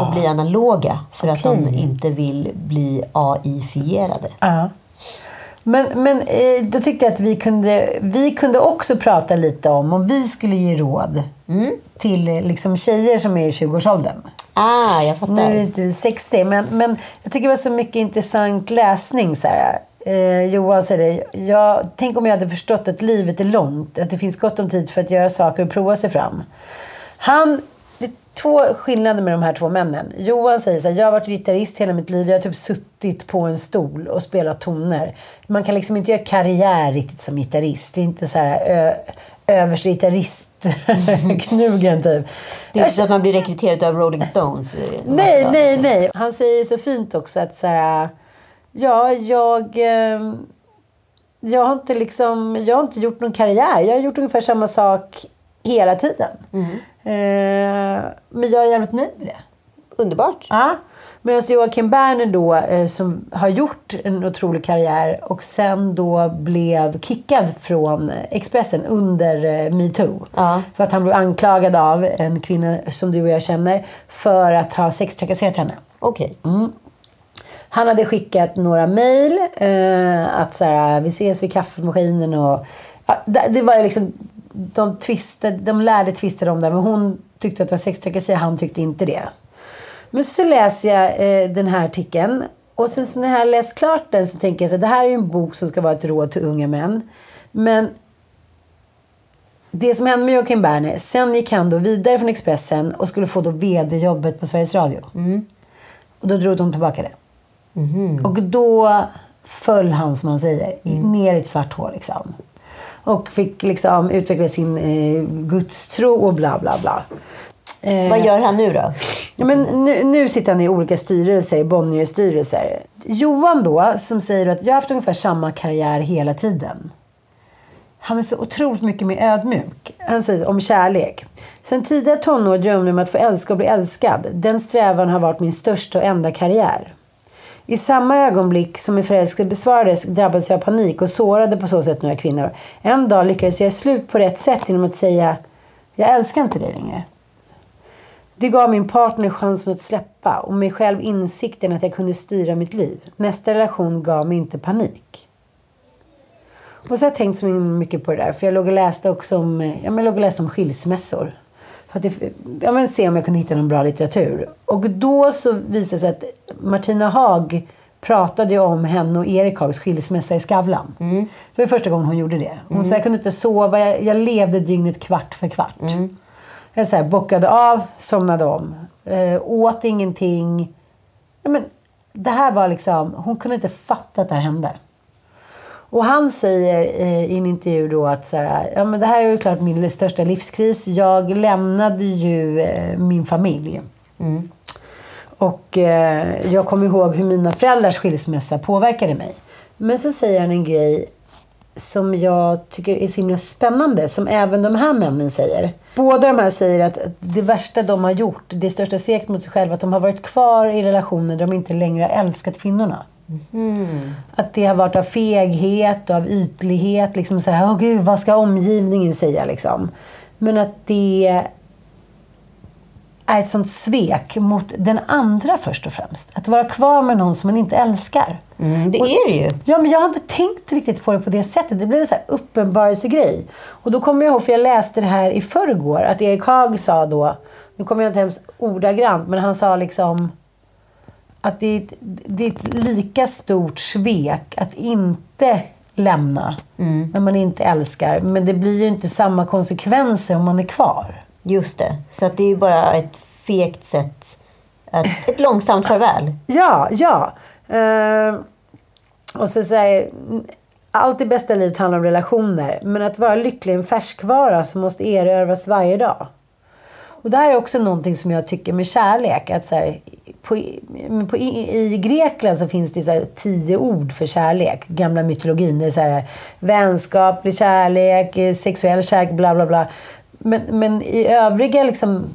[SPEAKER 1] och bli analoga för att de inte vill bli AI-fierade.
[SPEAKER 2] Ja. Men, men eh, då tyckte jag att vi kunde, vi kunde också prata lite om om vi skulle ge råd till eh, liksom, tjejer som är i 20-årsåldern.
[SPEAKER 1] Ah, jag
[SPEAKER 2] Nu är
[SPEAKER 1] fattar.
[SPEAKER 2] det inte 60, men, men jag tycker det var så mycket intressant läsning. Så här. Eh, Johan säger det. Jag, tänk om jag hade förstått att livet är långt. Att det finns gott om tid för att göra saker och prova sig fram. Han, två skillnader med de här två männen. Johan säger så här, jag har varit gitarrist hela mitt liv. Jag har typ suttit på en stol och spelat toner. Man kan liksom inte göra karriär riktigt som gitarrist. Det är inte så här ö, överste gitarrist-knugen typ.
[SPEAKER 1] Det är inte så att man blir rekryterad av Rolling Stones. eh,
[SPEAKER 2] Nej, nej, nej. Han säger så fint också att så här, ja, jag, eh, jag har inte liksom, jag har inte gjort någon karriär. Jag har gjort ungefär samma sak hela tiden. Eh, men jag är jävligt nöjd med det.
[SPEAKER 1] Underbart.
[SPEAKER 2] Ja. Medan Joakim Berner då, eh, som har gjort en otrolig karriär och sen då blev kickad från Expressen under eh, metoo.
[SPEAKER 1] Ja.
[SPEAKER 2] För att han blev anklagad av en kvinna som du och jag känner för att ha sextrakasserat henne.
[SPEAKER 1] Okej.
[SPEAKER 2] Han hade skickat några mejl. Eh, att så här, vi ses vid kaffemaskinen och... Ja, det, det var liksom... De, tvistade, de lärde tvista om det men hon tyckte att det var sextrakasserier. Han tyckte inte det. Men så läser jag eh, den här artikeln. Och sen så när jag har läst klart den så tänker jag så här, det här är ju en bok som ska vara ett råd till unga män. Men det som hände med Joakim Berner, sen gick han då vidare från Expressen och skulle få då vd-jobbet på Sveriges Radio. Och då drog de tillbaka det. Och då föll han, som man säger, i- ner i ett svart hål. Liksom. Och fick liksom utveckla sin eh, gudstro och bla bla bla. Eh,
[SPEAKER 1] Vad gör han nu då?
[SPEAKER 2] Ja, men nu, nu sitter han i olika styrelser, Bonnier-styrelser. Johan då, som säger att jag har haft ungefär samma karriär hela tiden. Han är så otroligt mycket mer ödmjuk. Han säger om kärlek. Sen tidiga tonår drömde jag om att få älska och bli älskad. Den strävan har varit min största och enda karriär. I samma ögonblick som min förälskelse besvarades drabbades jag av panik och sårade på så sätt några kvinnor. En dag lyckades jag göra slut på rätt sätt genom att säga Jag älskar inte dig längre. Det gav min partner chansen att släppa och mig själv insikten att jag kunde styra mitt liv. Nästa relation gav mig inte panik. Och så har jag tänkt så mycket på det där. För jag låg och läste också om, ja, men jag låg och läste om skilsmässor. För att det, ja, men se om jag kunde hitta någon bra litteratur. Och då så visade det sig att Martina Haag pratade ju om henne och Erik Haags skilsmässa i Skavlan. Det var första gången hon gjorde det. Hon sa jag kunde inte sova, jag, jag levde dygnet kvart för kvart. Jag så här, bockade av, somnade om. Eh, åt ingenting. Ja, men, det här var liksom, hon kunde inte fatta att det här hände. Och han säger eh, i en intervju då att så här, ja, men det här är ju klart min största livskris. Jag lämnade ju eh, min familj. Och eh, jag kommer ihåg hur mina föräldrars skilsmässa påverkade mig. Men så säger han en grej som jag tycker är så himla spännande, som även de här männen säger. Båda de här säger att det värsta de har gjort, det största sveket mot sig själva, att de har varit kvar i relationer där de inte längre har älskat kvinnorna. Att det har varit av feghet och av ytlighet. Liksom så här, åh gud, vad ska omgivningen säga liksom? Men att det är ett sånt svek mot den andra först och främst. Att vara kvar med någon som man inte älskar.
[SPEAKER 1] Mm, det är det ju.
[SPEAKER 2] Ja, men jag har inte tänkt riktigt på det på det sättet. Det blev en så här uppenbarelsegrej. Och då kommer jag ihåg, för jag läste det här i förrgår, att Erik Haag sa då, nu kommer jag inte hemskt ordagrant, men han sa liksom att det är, ett, det är ett lika stort svek att inte lämna när man inte älskar. Men det blir ju inte samma konsekvenser om man är kvar.
[SPEAKER 1] Just det. Så att det är ju bara ett fegt sätt. Att, ett långsamt farväl.
[SPEAKER 2] Ja, ja. Eh, och så säger allt i bästa livet handlar om relationer. Men att vara lycklig är en färskvara som måste erövras varje dag. Och det här är också någonting som jag tycker med kärlek. Att så här, på, på, i, I Grekland så finns det så här tio ord för kärlek. Gamla mytologin. Det är så här, vänskaplig kärlek, eh, sexuell kärlek, bla bla bla. Men, men i övriga, liksom,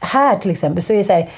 [SPEAKER 2] här till exempel, så är det så här,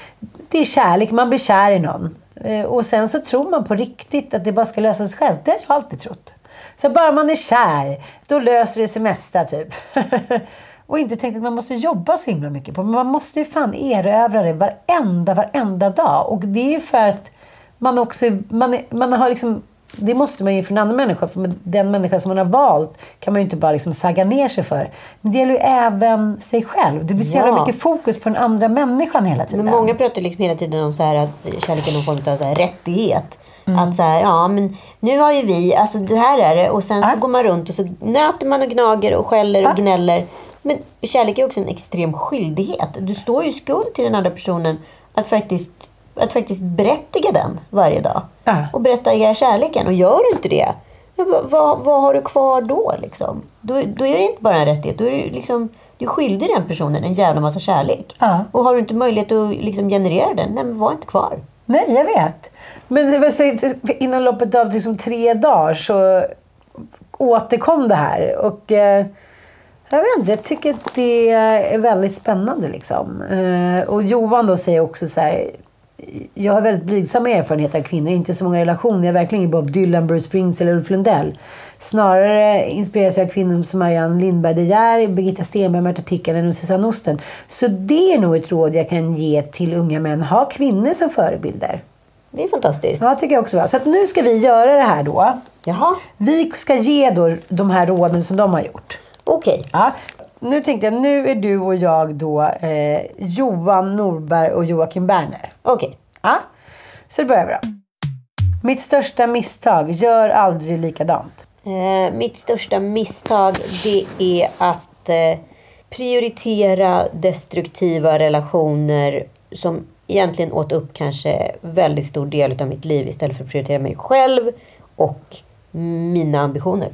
[SPEAKER 2] det är kärlek. Man blir kär i någon. Eh, och sen så tror man på riktigt att det bara ska lösa sig självt. Det har jag alltid trott. Så bara man är kär, då löser det sig mesta typ. Och inte tänkt att man måste jobba så himla mycket på Men man måste ju fan erövra det varenda, varenda dag. Och det är ju för att man också man, man har liksom det måste man ju för en annan människa. För den människa som man har valt kan man ju inte bara liksom sagga ner sig för. Men det gäller ju även sig själv. Det blir så
[SPEAKER 1] Ja.
[SPEAKER 2] mycket fokus på den andra människan hela tiden.
[SPEAKER 1] Men många pratar liksom hela tiden om så här att kärleken är någon form av så här rättighet. Att så här, ja men nu har ju vi, alltså det här är det. Och sen så
[SPEAKER 2] Ja.
[SPEAKER 1] går man runt och så nöter man och gnager och skäller och
[SPEAKER 2] Ja.
[SPEAKER 1] gnäller. Men kärlek är också en extrem skyldighet. Du står ju skuld till den andra personen att faktiskt, att faktiskt berättiga den varje dag.
[SPEAKER 2] Ja.
[SPEAKER 1] Och berättiga kärleken. Och gör du inte det, vad, vad, har du kvar då? Liksom? Då, då är det inte bara en rättighet. Då är det liksom, du skyldig den personen en jävla massa kärlek.
[SPEAKER 2] Ja.
[SPEAKER 1] Och har du inte möjlighet att liksom generera den, nej men var inte kvar.
[SPEAKER 2] Nej, jag vet. Men inom loppet av liksom tre dagar så återkom det här. Och eh, jag vet inte, jag tycker att det är väldigt spännande. Liksom. Eh, och Johan då säger också så här. Jag har väldigt blygsamma erfarenheter av kvinnor, inte så många relationer. Jag är verkligen ingen Bob Dylan, Bruce Springsteen eller Ulf Lundell. Snarare inspireras jag av kvinnor som Marianne Lindberg De Geer, Birgitta Stenberg, Märta Tikkanen och Susanne Osten. Så det är nog ett råd jag kan ge till unga män. Ha kvinnor som förebilder.
[SPEAKER 1] Det är fantastiskt.
[SPEAKER 2] Ja, tycker jag också. va. Så nu ska vi göra det här då.
[SPEAKER 1] Jaha,
[SPEAKER 2] Vi ska ge då de här råden som de har gjort.
[SPEAKER 1] Okej.
[SPEAKER 2] Ja. nu tänkte jag, nu är du och jag då eh, Johan Norberg och Joakim Berner.
[SPEAKER 1] Okej.
[SPEAKER 2] Ja, så då börjar vi då. Mitt största misstag, gör aldrig likadant.
[SPEAKER 1] Eh, mitt största misstag det är att eh, prioritera destruktiva relationer som egentligen åt upp kanske väldigt stor del av mitt liv istället för att prioritera mig själv och mina ambitioner.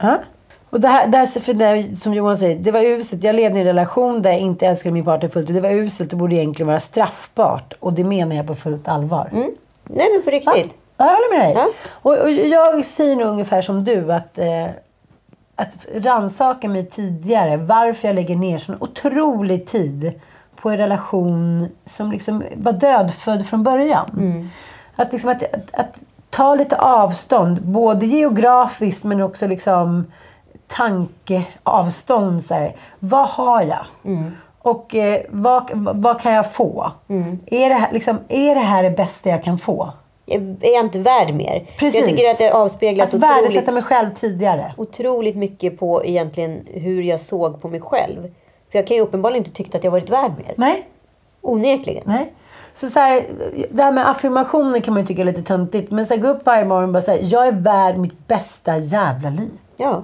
[SPEAKER 2] Ja. Och det här, det här för det, som Johan säger, det var uselt. Jag levde i en relation där jag inte älskade min partner fullt ut. Det var uselt, det borde egentligen vara straffbart. Och det menar jag på fullt allvar.
[SPEAKER 1] Nej men på riktigt.
[SPEAKER 2] Ja, jag håller med dig.
[SPEAKER 1] Ja.
[SPEAKER 2] Och, och jag säger nog ungefär som du att, eh, att rannsaka mig tidigare varför jag lägger ner sån otrolig tid på en relation som liksom var dödfödd från början. Att, liksom att, att, att ta lite avstånd, både geografiskt men också liksom tankeavstånd. Så här. Vad har jag? Och eh, vad, vad kan jag få? Är, det här, liksom, är det här det bästa jag kan få?
[SPEAKER 1] Är jag inte värd mer?
[SPEAKER 2] Precis.
[SPEAKER 1] Jag tycker att det avspeglas
[SPEAKER 2] Att värdesätta
[SPEAKER 1] otroligt,
[SPEAKER 2] mig själv tidigare.
[SPEAKER 1] otroligt mycket på egentligen hur jag såg på mig själv. För jag kan ju uppenbarligen inte tyckt att jag varit värd mer.
[SPEAKER 2] Nej,
[SPEAKER 1] Onekligen.
[SPEAKER 2] nej. Så, så här, det här med affirmationer kan man ju tycka är lite töntigt. Men så här, gå upp varje morgon och bara säga jag är värd mitt bästa jävla liv.
[SPEAKER 1] Ja.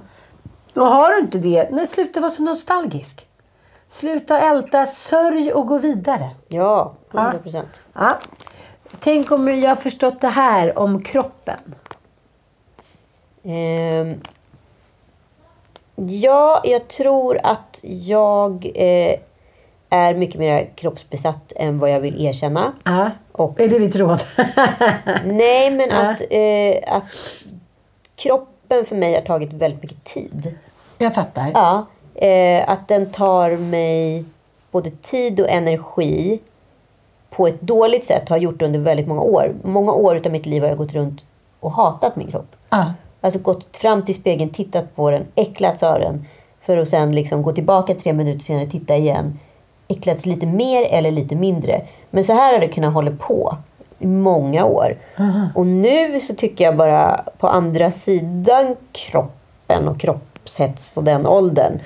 [SPEAKER 2] Och har du inte det, nej, sluta vara så nostalgisk. Sluta älta, sörj och gå vidare.
[SPEAKER 1] Ja, 100 procent.
[SPEAKER 2] Ja. Tänk om jag har förstått det här om kroppen.
[SPEAKER 1] Ehm, ja, jag tror att jag eh, är mycket mer kroppsbesatt än vad jag vill erkänna.
[SPEAKER 2] Ja.
[SPEAKER 1] Och-
[SPEAKER 2] Är det ditt råd?
[SPEAKER 1] Nej, men att, eh, att kroppen för mig har tagit väldigt mycket tid.
[SPEAKER 2] jag fattar.
[SPEAKER 1] Ja, eh, att den tar mig både tid och energi på ett dåligt sätt. Har gjort under väldigt många år. Många år utav mitt liv har jag gått runt och hatat min kropp.
[SPEAKER 2] Ja.
[SPEAKER 1] Alltså gått fram till spegeln, tittat på den, äcklats av den. För att sen liksom gå tillbaka tre minuter senare, titta igen. Äcklats lite mer eller lite mindre. Men så här har det kunnat hålla på i många år. Och nu så tycker jag bara på andra sidan kroppen och kroppshets och den åldern.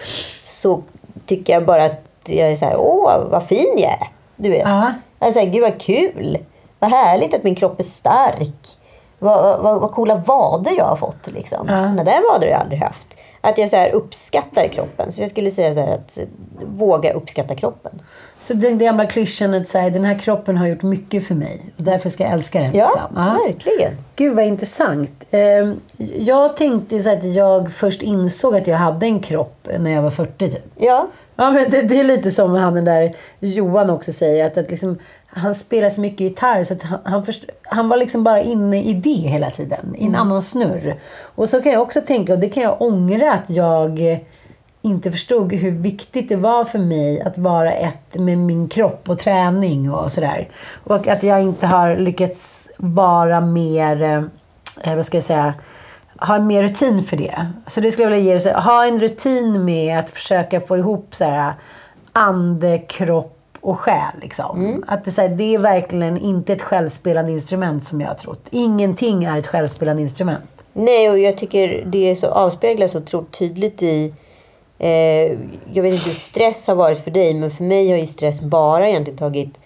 [SPEAKER 1] Så tycker jag bara att jag är så här, åh vad fin jag är. Du vet.
[SPEAKER 2] Ja.
[SPEAKER 1] Jag är så här, gud vad kul. Vad härligt att min kropp är stark. Vad, vad, vad coola vader jag har fått. Liksom. Såna där vader har jag aldrig haft. Att jag så här uppskattar kroppen. Så jag skulle säga så att våga uppskatta kroppen.
[SPEAKER 2] Så den gamla klyschan att säga den här kroppen har gjort mycket för mig och därför ska jag älska den.
[SPEAKER 1] Ja,
[SPEAKER 2] liksom.
[SPEAKER 1] verkligen.
[SPEAKER 2] Gud vad intressant. Ehm, Jag tänkte så att jag först insåg att jag hade en kropp när jag var 40 typ.
[SPEAKER 1] Ja,
[SPEAKER 2] Ja, men det, det är lite som han den där Johan också säger. Att, att liksom, han spelar så mycket gitarr så han, han, först, han var liksom bara inne i det hela tiden. I en annan snurr. Och så kan jag också tänka, och det kan jag ångra att jag inte förstod hur viktigt det var för mig att vara ett med min kropp och träning och sådär. Och att jag inte har lyckats vara mer, eh, vad ska jag säga, ha mer rutin för det. Så det skulle jag vilja ge så, ha en rutin med att försöka få ihop så här, ande, kropp och själ. Liksom. Att det, så här, det är verkligen inte ett självspelande instrument som jag har trott. Ingenting är ett självspelande instrument.
[SPEAKER 1] nej och jag tycker det så avspeglas så tydligt i eh, jag vet inte hur stress har varit för dig men för mig har ju stress bara egentligen tagit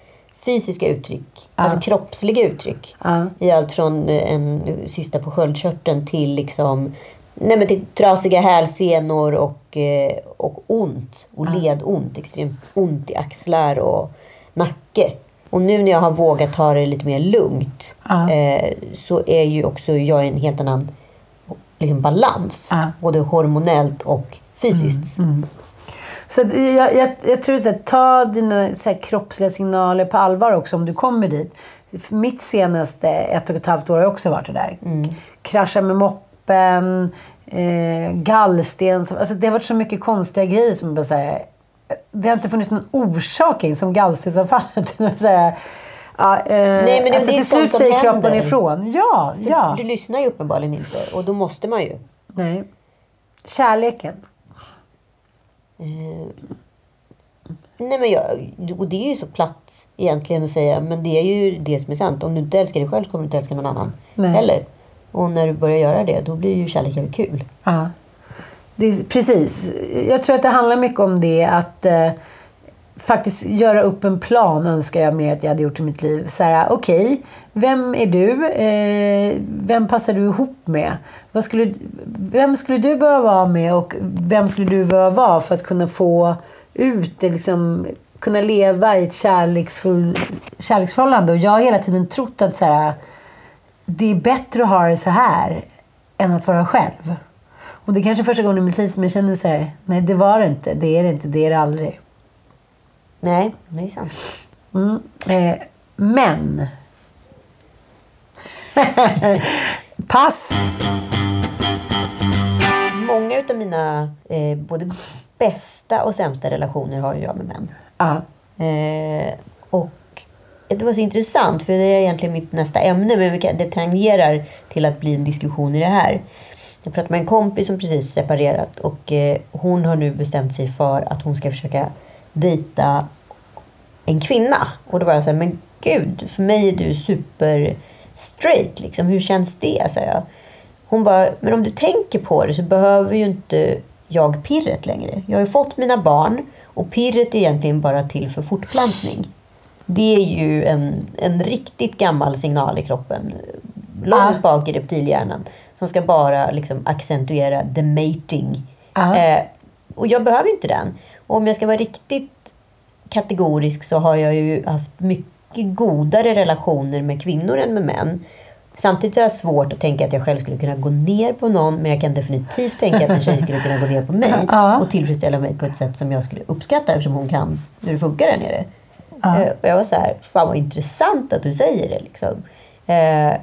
[SPEAKER 1] fysiska uttryck. Alltså kroppsliga uttryck.
[SPEAKER 2] Ja.
[SPEAKER 1] I allt från en cysta på sköldkörteln till liksom Nej men till trasiga hälsenor och, eh, och ont. Och ledont. Extremt ont i axlar och nacke. Och nu när jag har vågat ta det lite mer lugnt.
[SPEAKER 2] Ja.
[SPEAKER 1] Eh, så är ju också jag i en helt annan liksom, balans.
[SPEAKER 2] Ja.
[SPEAKER 1] Både hormonellt och fysiskt.
[SPEAKER 2] Så att jag, jag, jag tror så här, ta dina så här, kroppsliga signaler på allvar också om du kommer dit. Mitt senaste ett och ett halvt år har också varit det där. Krascha med moppen, eh, gallsten. så- Alltså, det har varit så mycket konstiga grejer som bara här, Det har inte funnits någon orsak in som här, ja, eh,
[SPEAKER 1] Nej, men det-
[SPEAKER 2] alltså,
[SPEAKER 1] det är
[SPEAKER 2] till slut säger kroppen
[SPEAKER 1] händer.
[SPEAKER 2] ifrån. Ja, ja.
[SPEAKER 1] Du lyssnar ju uppenbarligen inte. Och då måste man ju.
[SPEAKER 2] Nej. Kärleken.
[SPEAKER 1] Nej men jag, och det är ju så platt egentligen att säga. Men det är ju det som är sant. Om du inte älskar dig själv kommer du inte älska någon annan
[SPEAKER 2] Nej.
[SPEAKER 1] heller. Och när du börjar göra det, då blir ju kärleken kul.
[SPEAKER 2] Ja. Det, precis. Jag tror att det handlar mycket om det. Att eh, faktiskt göra upp en plan önskar jag mer att jag hade gjort i mitt liv. Så här, okej, vem är du? Eh, vem passar du ihop med? Vad skulle, vem skulle du behöva vara med och vem skulle du behöva vara för att kunna få ut det, liksom, kunna leva i ett kärleksfull, kärleksförhållande? Och jag har hela tiden trott att så här, det är bättre att ha det så här än att vara själv. Och det är kanske första gången i mitt liv som jag känner så här, nej det var det inte, det är det inte, det är det aldrig.
[SPEAKER 1] Nej, det är sant.
[SPEAKER 2] Mm. Eh, men. Pass.
[SPEAKER 1] Många av mina eh, både bästa och sämsta relationer har jag med män.
[SPEAKER 2] Ja.
[SPEAKER 1] Eh, och det var så intressant, för det är egentligen mitt nästa ämne, men kan- det tangerar till att bli en diskussion i det här. Jag pratade med en kompis som precis separerat och eh, hon har nu bestämt sig för att hon ska försöka dejta en kvinna. Och då var jag så här, men gud, för mig är du super straight liksom. Hur känns det? sa jag. Hon bara, men om du tänker på det så behöver ju inte jag pirret längre. Jag har ju fått mina barn och pirret är egentligen bara till för fortplantning. Det är ju en, en riktigt gammal signal i kroppen. Långt
[SPEAKER 2] Ja.
[SPEAKER 1] bak i reptilhjärnan. Som ska bara liksom accentuera the mating.
[SPEAKER 2] Ja.
[SPEAKER 1] Eh, och jag behöver inte den. Och om jag ska vara riktigt kategorisk så har jag ju haft mycket godare relationer med kvinnor än med män. Samtidigt har jag svårt att tänka att jag själv skulle kunna gå ner på någon men jag kan definitivt tänka att en tjej skulle kunna gå ner på mig
[SPEAKER 2] Ja.
[SPEAKER 1] och tillfredsställa mig på ett sätt som jag skulle uppskatta eftersom hon kan hur det funkar där nere. Eh, Och jag var så här, fan vad intressant att du säger det. Liksom. Eh,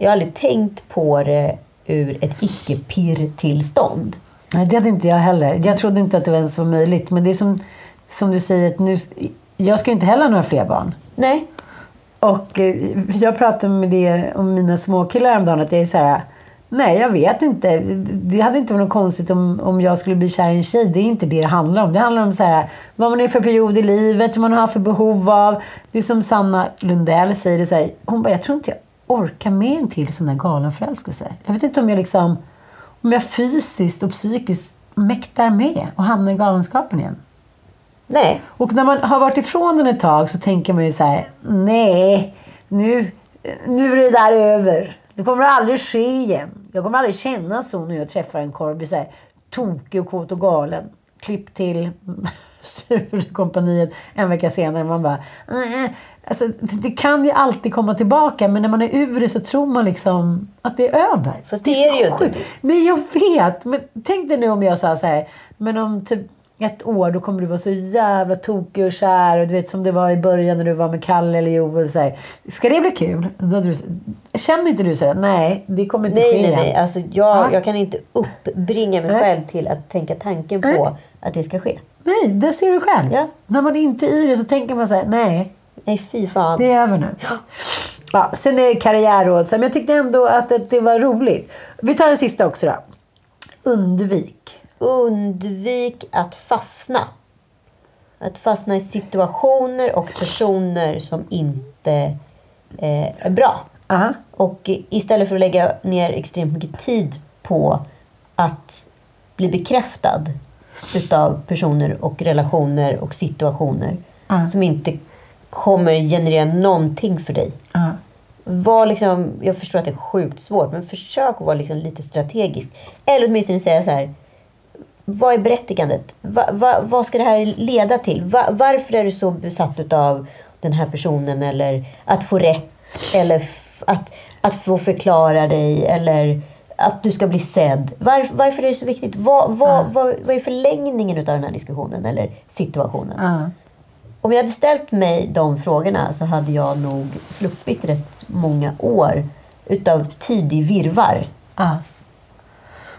[SPEAKER 1] jag har aldrig tänkt på det ur ett icke-pirr-tillstånd.
[SPEAKER 2] Nej, det hade inte jag heller. Jag trodde inte att det ens var möjligt. Men det är som, som du säger, nu, jag ska ju inte heller ha några fler barn.
[SPEAKER 1] Nej,
[SPEAKER 2] Och eh, jag pratade med det om mina småkillar häromdagen. Att jag är så här, nej jag vet inte. Det hade inte varit något konstigt om, om jag skulle bli kär i en tjej. Det är inte det det handlar om. Det handlar om så här, vad man är för period i livet, vad man har för behov av. Det är som Sanna Lundell säger. Det så här, hon bara, jag tror inte jag orkar med en till sån där galen förälskelse. Jag vet inte om jag liksom, om jag fysiskt och psykiskt mäktar med och hamnar i galenskapen igen.
[SPEAKER 1] nej.
[SPEAKER 2] Och när man har varit ifrån den ett tag så tänker man ju så här, nej, nu, nu är det där över. Det kommer aldrig ske igen. Jag kommer aldrig känna så när jag träffar en så här tokig och kåt och galen. Klipp till Sturecompagniet en vecka senare. Man bara, nej. Alltså, det kan ju alltid komma tillbaka men när man är ur det så tror man liksom att det är över.
[SPEAKER 1] Fast det är det ju inte.
[SPEAKER 2] Nej, jag vet. Men tänk dig nu om jag sa så här. Men om typ ett år då kommer du vara så jävla tokig och kär. Och du vet som det var i början när du var med Kalle eller Joel. Så här. Ska det bli kul? Du, känner inte du så här? Nej, det kommer inte
[SPEAKER 1] Nej,
[SPEAKER 2] ske
[SPEAKER 1] nej, nej. Alltså, jag,
[SPEAKER 2] Ja.
[SPEAKER 1] jag kan inte uppbringa mig
[SPEAKER 2] Nej.
[SPEAKER 1] själv till att tänka tanken på
[SPEAKER 2] Nej.
[SPEAKER 1] att det ska ske.
[SPEAKER 2] Nej, det ser du själv.
[SPEAKER 1] Ja.
[SPEAKER 2] När man inte är i det så tänker man så här. Nej,
[SPEAKER 1] Nej, fy fan.
[SPEAKER 2] det är över nu. Ja, sen är det karriärråd. Men jag tyckte ändå att det, det var roligt. Vi tar den sista också då. Undvik.
[SPEAKER 1] Undvik att fastna. Att fastna i situationer och personer som inte eh, är bra.
[SPEAKER 2] Aha.
[SPEAKER 1] Och istället för att lägga ner extremt mycket tid på att bli bekräftad utav personer och relationer och situationer
[SPEAKER 2] Ja.
[SPEAKER 1] som inte kommer generera någonting för dig.
[SPEAKER 2] Ja.
[SPEAKER 1] Var liksom, jag förstår att det är sjukt svårt, men försök att vara liksom lite strategisk. Eller åtminstone säga så här. Vad är berättigandet? Va, va, vad ska det här leda till? Va, varför är du så besatt av den här personen? Eller att få rätt? Eller att, att få förklara dig? Eller att du ska bli sedd? Var, varför är det så viktigt? Vad, vad, vad, vad är förlängningen av den här diskussionen eller situationen?
[SPEAKER 2] Ja.
[SPEAKER 1] Om jag hade ställt mig de frågorna så hade jag nog sluppit rätt många år utav tidig virvar.
[SPEAKER 2] Ja.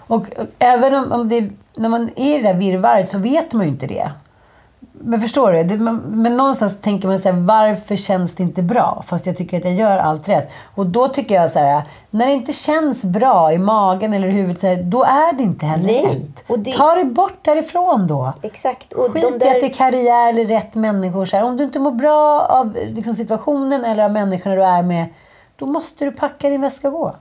[SPEAKER 2] Och, och även om, om det, när man är i det där virrvarret så vet man ju inte det. Men förstår du? Det, man, men någonstans tänker man så här, varför känns det inte bra? Fast jag tycker att jag gör allt rätt. Och då tycker jag så här, när det inte känns bra i magen eller i huvudet, så här, då är det inte heller
[SPEAKER 1] Nej.
[SPEAKER 2] rätt.
[SPEAKER 1] Och det-
[SPEAKER 2] Ta det bort därifrån då.
[SPEAKER 1] Exakt. Och
[SPEAKER 2] Skit
[SPEAKER 1] de
[SPEAKER 2] i att det är
[SPEAKER 1] där,
[SPEAKER 2] karriär eller rätt människor. Så här. Om du inte mår bra av liksom, situationen eller av människorna du är med, då måste du packa din väska och gå.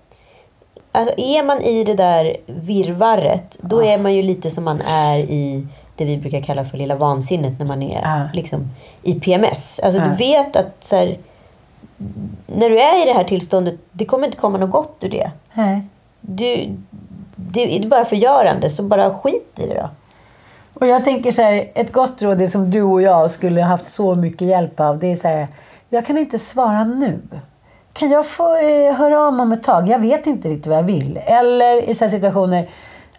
[SPEAKER 1] Alltså, är man i det där virvaret, då är man ju lite som man är i det vi brukar kalla för lilla vansinnet när man är
[SPEAKER 2] Ja.
[SPEAKER 1] liksom, i PMS. Alltså
[SPEAKER 2] Ja.
[SPEAKER 1] du vet att så här, när du är i det här tillståndet, det kommer inte komma något gott ur det.
[SPEAKER 2] Nej.
[SPEAKER 1] Du, det är bara förgörande, så bara skit i det då.
[SPEAKER 2] Och jag tänker så här, ett gott råd är som du och jag skulle ha haft så mycket hjälp av. Det är så här, jag kan inte svara nu. Kan jag få eh, höra av mig om ett tag? Jag vet inte riktigt vad jag vill. Eller i så här situationer,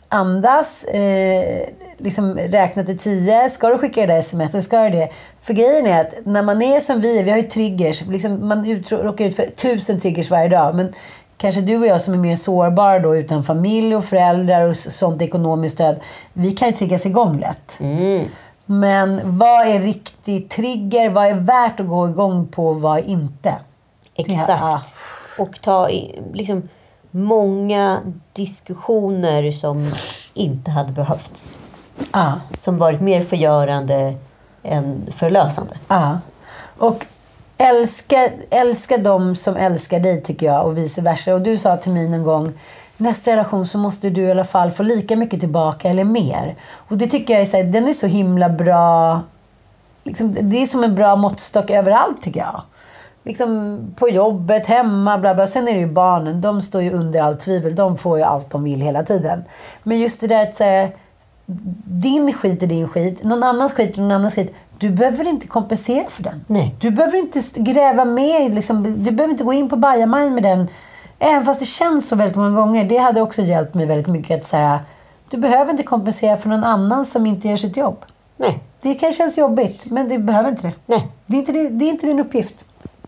[SPEAKER 2] andas, eh, liksom räkna till tio. Ska du skicka det där sms? Ska du det? För grejen är att när man är som vi vi har ju triggers. Liksom man ut, råkar ut för tusen triggers varje dag. Men kanske du och jag som är mer sårbara då utan familj och föräldrar och sånt ekonomiskt stöd. Vi kan ju triggas igång lätt. Men vad är riktig trigger? Vad är värt att gå igång på och vad är inte?
[SPEAKER 1] Exakt.
[SPEAKER 2] Ja.
[SPEAKER 1] Och ta liksom, många diskussioner som inte hade behövts.
[SPEAKER 2] Ja.
[SPEAKER 1] Som varit mer förgörande än förlösande.
[SPEAKER 2] Ja. Och älska, älska dem som älskar dig tycker jag och vice versa. Och du sa till mig en gång nästa relation så måste du i alla fall få lika mycket tillbaka eller mer. Och det tycker jag är så här, den är så himla bra. Liksom, det är som en bra måttstock överallt tycker jag. Liksom på jobbet, hemma, bla bla. Sen är det ju barnen, de står ju under allt tvivel. De får ju allt de vill hela tiden. Men just det där att säga din skit är din skit, någon annans skit är någon annans skit. Du behöver inte kompensera för den.
[SPEAKER 1] Nej.
[SPEAKER 2] Du behöver inte gräva med, liksom, du behöver inte gå in på bajamajn med den. Även fast det känns så väldigt många gånger. Det hade också hjälpt mig väldigt mycket att säga, du behöver inte kompensera för någon annan som inte gör sitt jobb.
[SPEAKER 1] Nej,
[SPEAKER 2] Det kan kännas jobbigt, men det behöver inte det.
[SPEAKER 1] nej.
[SPEAKER 2] Det är inte, det är inte din uppgift.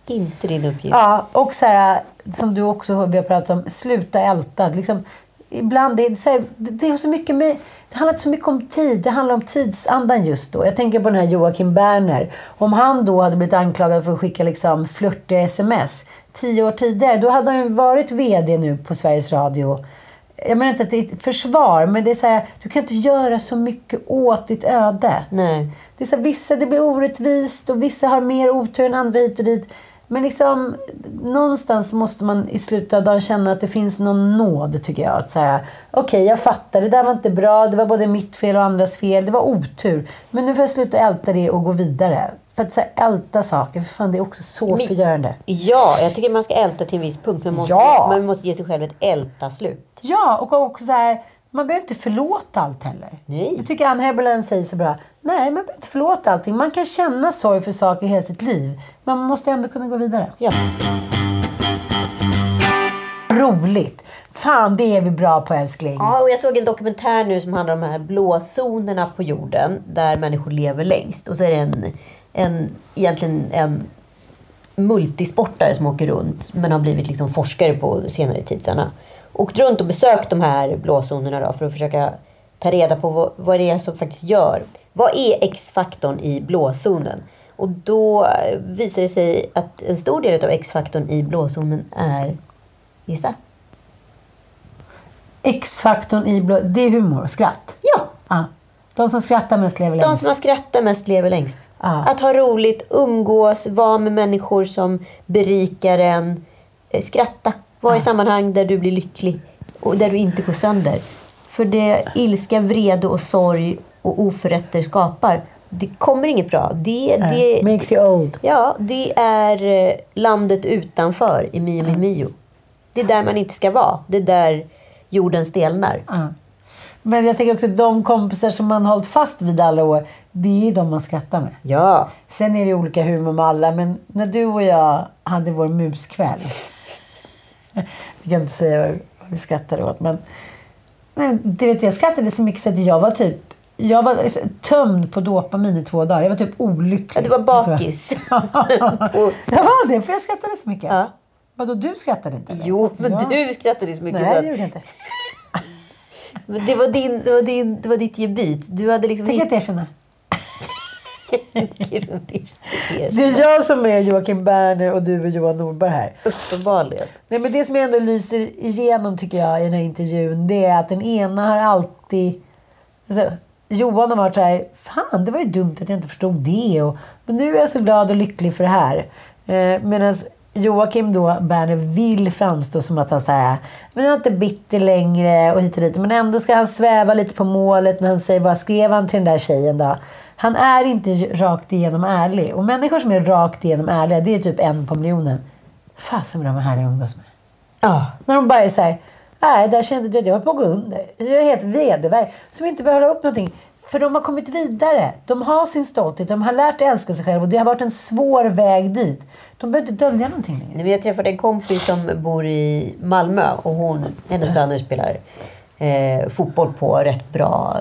[SPEAKER 1] Inte din uppgift.
[SPEAKER 2] Ja, och så här, som du också har vi har pratat om, sluta älta. Liksom, ibland, det, är så här, det, är så mycket med, det handlar inte så mycket om tid, det handlar om tidsandan just då. Jag tänker på den här Joakim Berner. Om han då hade blivit anklagad för att skicka liksom flörtiga sms tio år tidigare, då hade han ju varit VD nu på Sveriges Radio. Jag menar inte att det är ett försvar, men det är så här, du kan inte göra så mycket åt ditt öde.
[SPEAKER 1] Nej.
[SPEAKER 2] Det är så här, vissa det blir orättvist och vissa har mer otur än andra hit och dit. Men liksom, någonstans måste man i slutet av dagen känna att det finns någon nåd, tycker jag. Att säga, okej, jag fattar, det där var inte bra, det var både mitt fel och andras fel, det var otur. Men nu får jag sluta älta det och gå vidare. För att så här, älta saker, för fan, det är också så
[SPEAKER 1] Men-
[SPEAKER 2] förgörande.
[SPEAKER 1] Ja, jag tycker man ska älta till en viss punkt. Men man måste,
[SPEAKER 2] Ja.
[SPEAKER 1] man måste ge sig själv ett älta-slut.
[SPEAKER 2] Ja, och också så här, man behöver inte förlåta allt heller.
[SPEAKER 1] Nej.
[SPEAKER 2] Jag tycker Ann Heberlein säger så bra. Nej, man behöver inte förlåta allting. Man kan känna sorg för saker hela sitt liv. Men man måste ändå kunna gå vidare.
[SPEAKER 1] Ja.
[SPEAKER 2] Roligt! Fan, det är vi bra på älskling.
[SPEAKER 1] ja, och jag såg en dokumentär nu som handlar om de här blåzonerna på jorden. Där människor lever längst. Och så är det en, en egentligen en multisportare som åker runt. Men har blivit liksom forskare på senare tid. Så åkt runt och besökt de här blåzonerna då, för att försöka ta reda på vad, vad det är som faktiskt gör. Vad är X-faktorn i blåzonen? Och då eh, visar det sig att en stor del av X-faktorn i blåzonen är... Gissa?
[SPEAKER 2] X-faktorn i blå... Det är humor, skratt.
[SPEAKER 1] Ja!
[SPEAKER 2] Ja. De som skrattar mest lever
[SPEAKER 1] De
[SPEAKER 2] längst.
[SPEAKER 1] som har skrattat mest lever längst.
[SPEAKER 2] Ja.
[SPEAKER 1] Att ha roligt, umgås, vara med människor som berikar en. Eh, Skratta. Vara i sammanhang där du blir lycklig och där du inte går sönder. För det ilska, vrede och sorg och oförrätter skapar, det kommer inget bra. Det, det,
[SPEAKER 2] Makes you old.
[SPEAKER 1] ja, det är eh, landet utanför i Mio Mio Mio. Det är där man inte ska vara. Det är där jorden stelnar.
[SPEAKER 2] Ja. Men jag tänker också de kompisar som man har hållit fast vid alla år. Det är ju de man skrattar med.
[SPEAKER 1] Ja.
[SPEAKER 2] Sen är det olika humor med alla. Men när du och jag hade vår muskväll. Vi kan inte säga vad vi skrattade åt. Men, nej, du vet, jag skrattade så mycket så att jag var typ jag var tömd på dopamin i två dagar. Jag var typ olycklig.
[SPEAKER 1] Ja, du var bakis.
[SPEAKER 2] Jag var det, för jag skrattade så mycket.
[SPEAKER 1] Ja.
[SPEAKER 2] Vadå, du skrattade inte? eller?
[SPEAKER 1] Jo, men
[SPEAKER 2] Ja.
[SPEAKER 1] du skrattade så mycket.
[SPEAKER 2] Nej,
[SPEAKER 1] så
[SPEAKER 2] det
[SPEAKER 1] att,
[SPEAKER 2] gjorde jag inte.
[SPEAKER 1] men det, var din, det, var din, det var ditt gebit. Du hade liksom
[SPEAKER 2] Tänk att erkänna. Det är jag som är Joakim Berner och du är Johan Norberg här.
[SPEAKER 1] Uppenbarligen.
[SPEAKER 2] Nej, men det som ändå lyser igenom tycker jag i den här intervjun det är att den ena har alltid... Alltså, Johan har varit så här, fan det var ju dumt att jag inte förstod det. Och, men nu är jag så glad och lycklig för det här. Eh, Medan Joakim då, Berner, vill framstå som att han säger men han är inte bitter längre och hit och dit. Men ändå ska han sväva lite på målet när han säger vad skrev han till den där tjejen då? Han är inte rakt igenom ärlig. Och människor som är rakt igenom ärliga, det är typ en på miljonen. Fasen vad de är härliga att umgås med.
[SPEAKER 1] Ja.
[SPEAKER 2] När de bara är såhär, nej, där kände jag att jag höll på att gå under. Jag är helt vedervärd. Som inte behöver hålla upp någonting. För de har kommit vidare. De har sin stolthet. De har lärt älska sig själva. Och det har varit en svår väg dit. De behöver inte dölja någonting längre.
[SPEAKER 1] Jag träffade en kompis som bor i Malmö och hon, hennes söner spelar eh, fotboll på rätt bra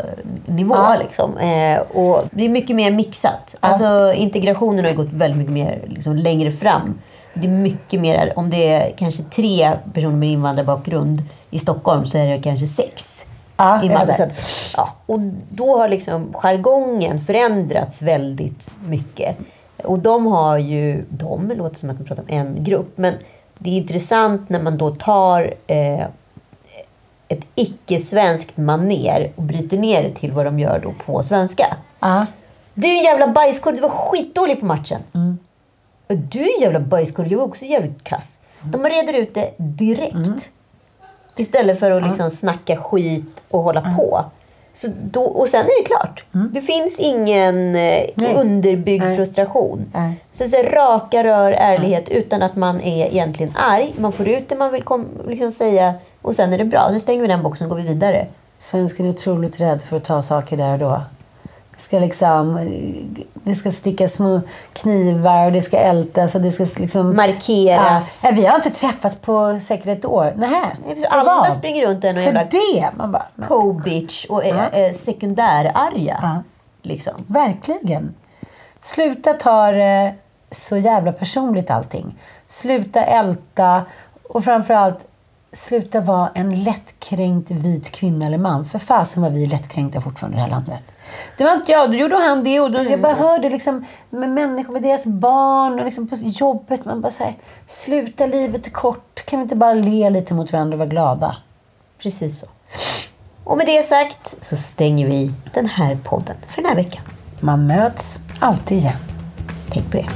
[SPEAKER 1] nivå.
[SPEAKER 2] Ja.
[SPEAKER 1] Liksom. Eh, och det är mycket mer mixat. Alltså, integrationen har gått väldigt mycket mer liksom, längre fram. Det är mycket mer, om det är kanske tre personer med invandrarbakgrund i Stockholm så är det kanske sex.
[SPEAKER 2] Ja,
[SPEAKER 1] i Malmö. att, ja, och då har liksom jargongen förändrats väldigt mycket. Och de har ju, de låter som att man pratar om en grupp, men det är intressant när man då tar eh, ett icke-svenskt maner och bryter ner det till vad de gör då på svenska.
[SPEAKER 2] Ja.
[SPEAKER 1] Du är en jävla bajskorv, du var skitdålig på matchen. Och Du är en jävla bajskorv, jag var också jävligt kass. De reder ut det direkt. Istället för att liksom snacka skit och hålla på. Så då, och sen är det klart. Det finns ingen eh,
[SPEAKER 2] Nej.
[SPEAKER 1] underbyggd
[SPEAKER 2] Nej.
[SPEAKER 1] frustration.
[SPEAKER 2] Nej.
[SPEAKER 1] Så, så raka rör, ärlighet utan att man är egentligen arg. Man får ut det man vill kom, liksom säga och sen är det bra. Nu stänger vi den boxen och går vi vidare.
[SPEAKER 2] Svensken är otroligt rädd för att ta saker där och då. Det ska liksom... Det ska sticka små knivar och det ska ältas och det ska liksom...
[SPEAKER 1] Markeras.
[SPEAKER 2] Ja. Vi har inte träffats på säkert ett år. Nähä.
[SPEAKER 1] Alla
[SPEAKER 2] vad?
[SPEAKER 1] springer runt och är jävla
[SPEAKER 2] det! Man bara...
[SPEAKER 1] co-bitch och är, är sekundärarga.
[SPEAKER 2] Ja.
[SPEAKER 1] Liksom.
[SPEAKER 2] Verkligen. Sluta ta det så jävla personligt allting. Sluta älta och framförallt sluta vara en lättkränkt vit kvinna eller man. För fasen var vi lättkränkta fortfarande i det här landet. Det var inte jag, då gjorde han det och då, jag bara hörde liksom med människor, med deras barn och liksom på jobbet. Man bara säger sluta livet är kort. Kan vi inte bara le lite mot varandra och vara glada?
[SPEAKER 1] Precis så. Och med det sagt så stänger vi den här podden för den här veckan.
[SPEAKER 2] Man möts alltid igen.
[SPEAKER 1] Tänk på det.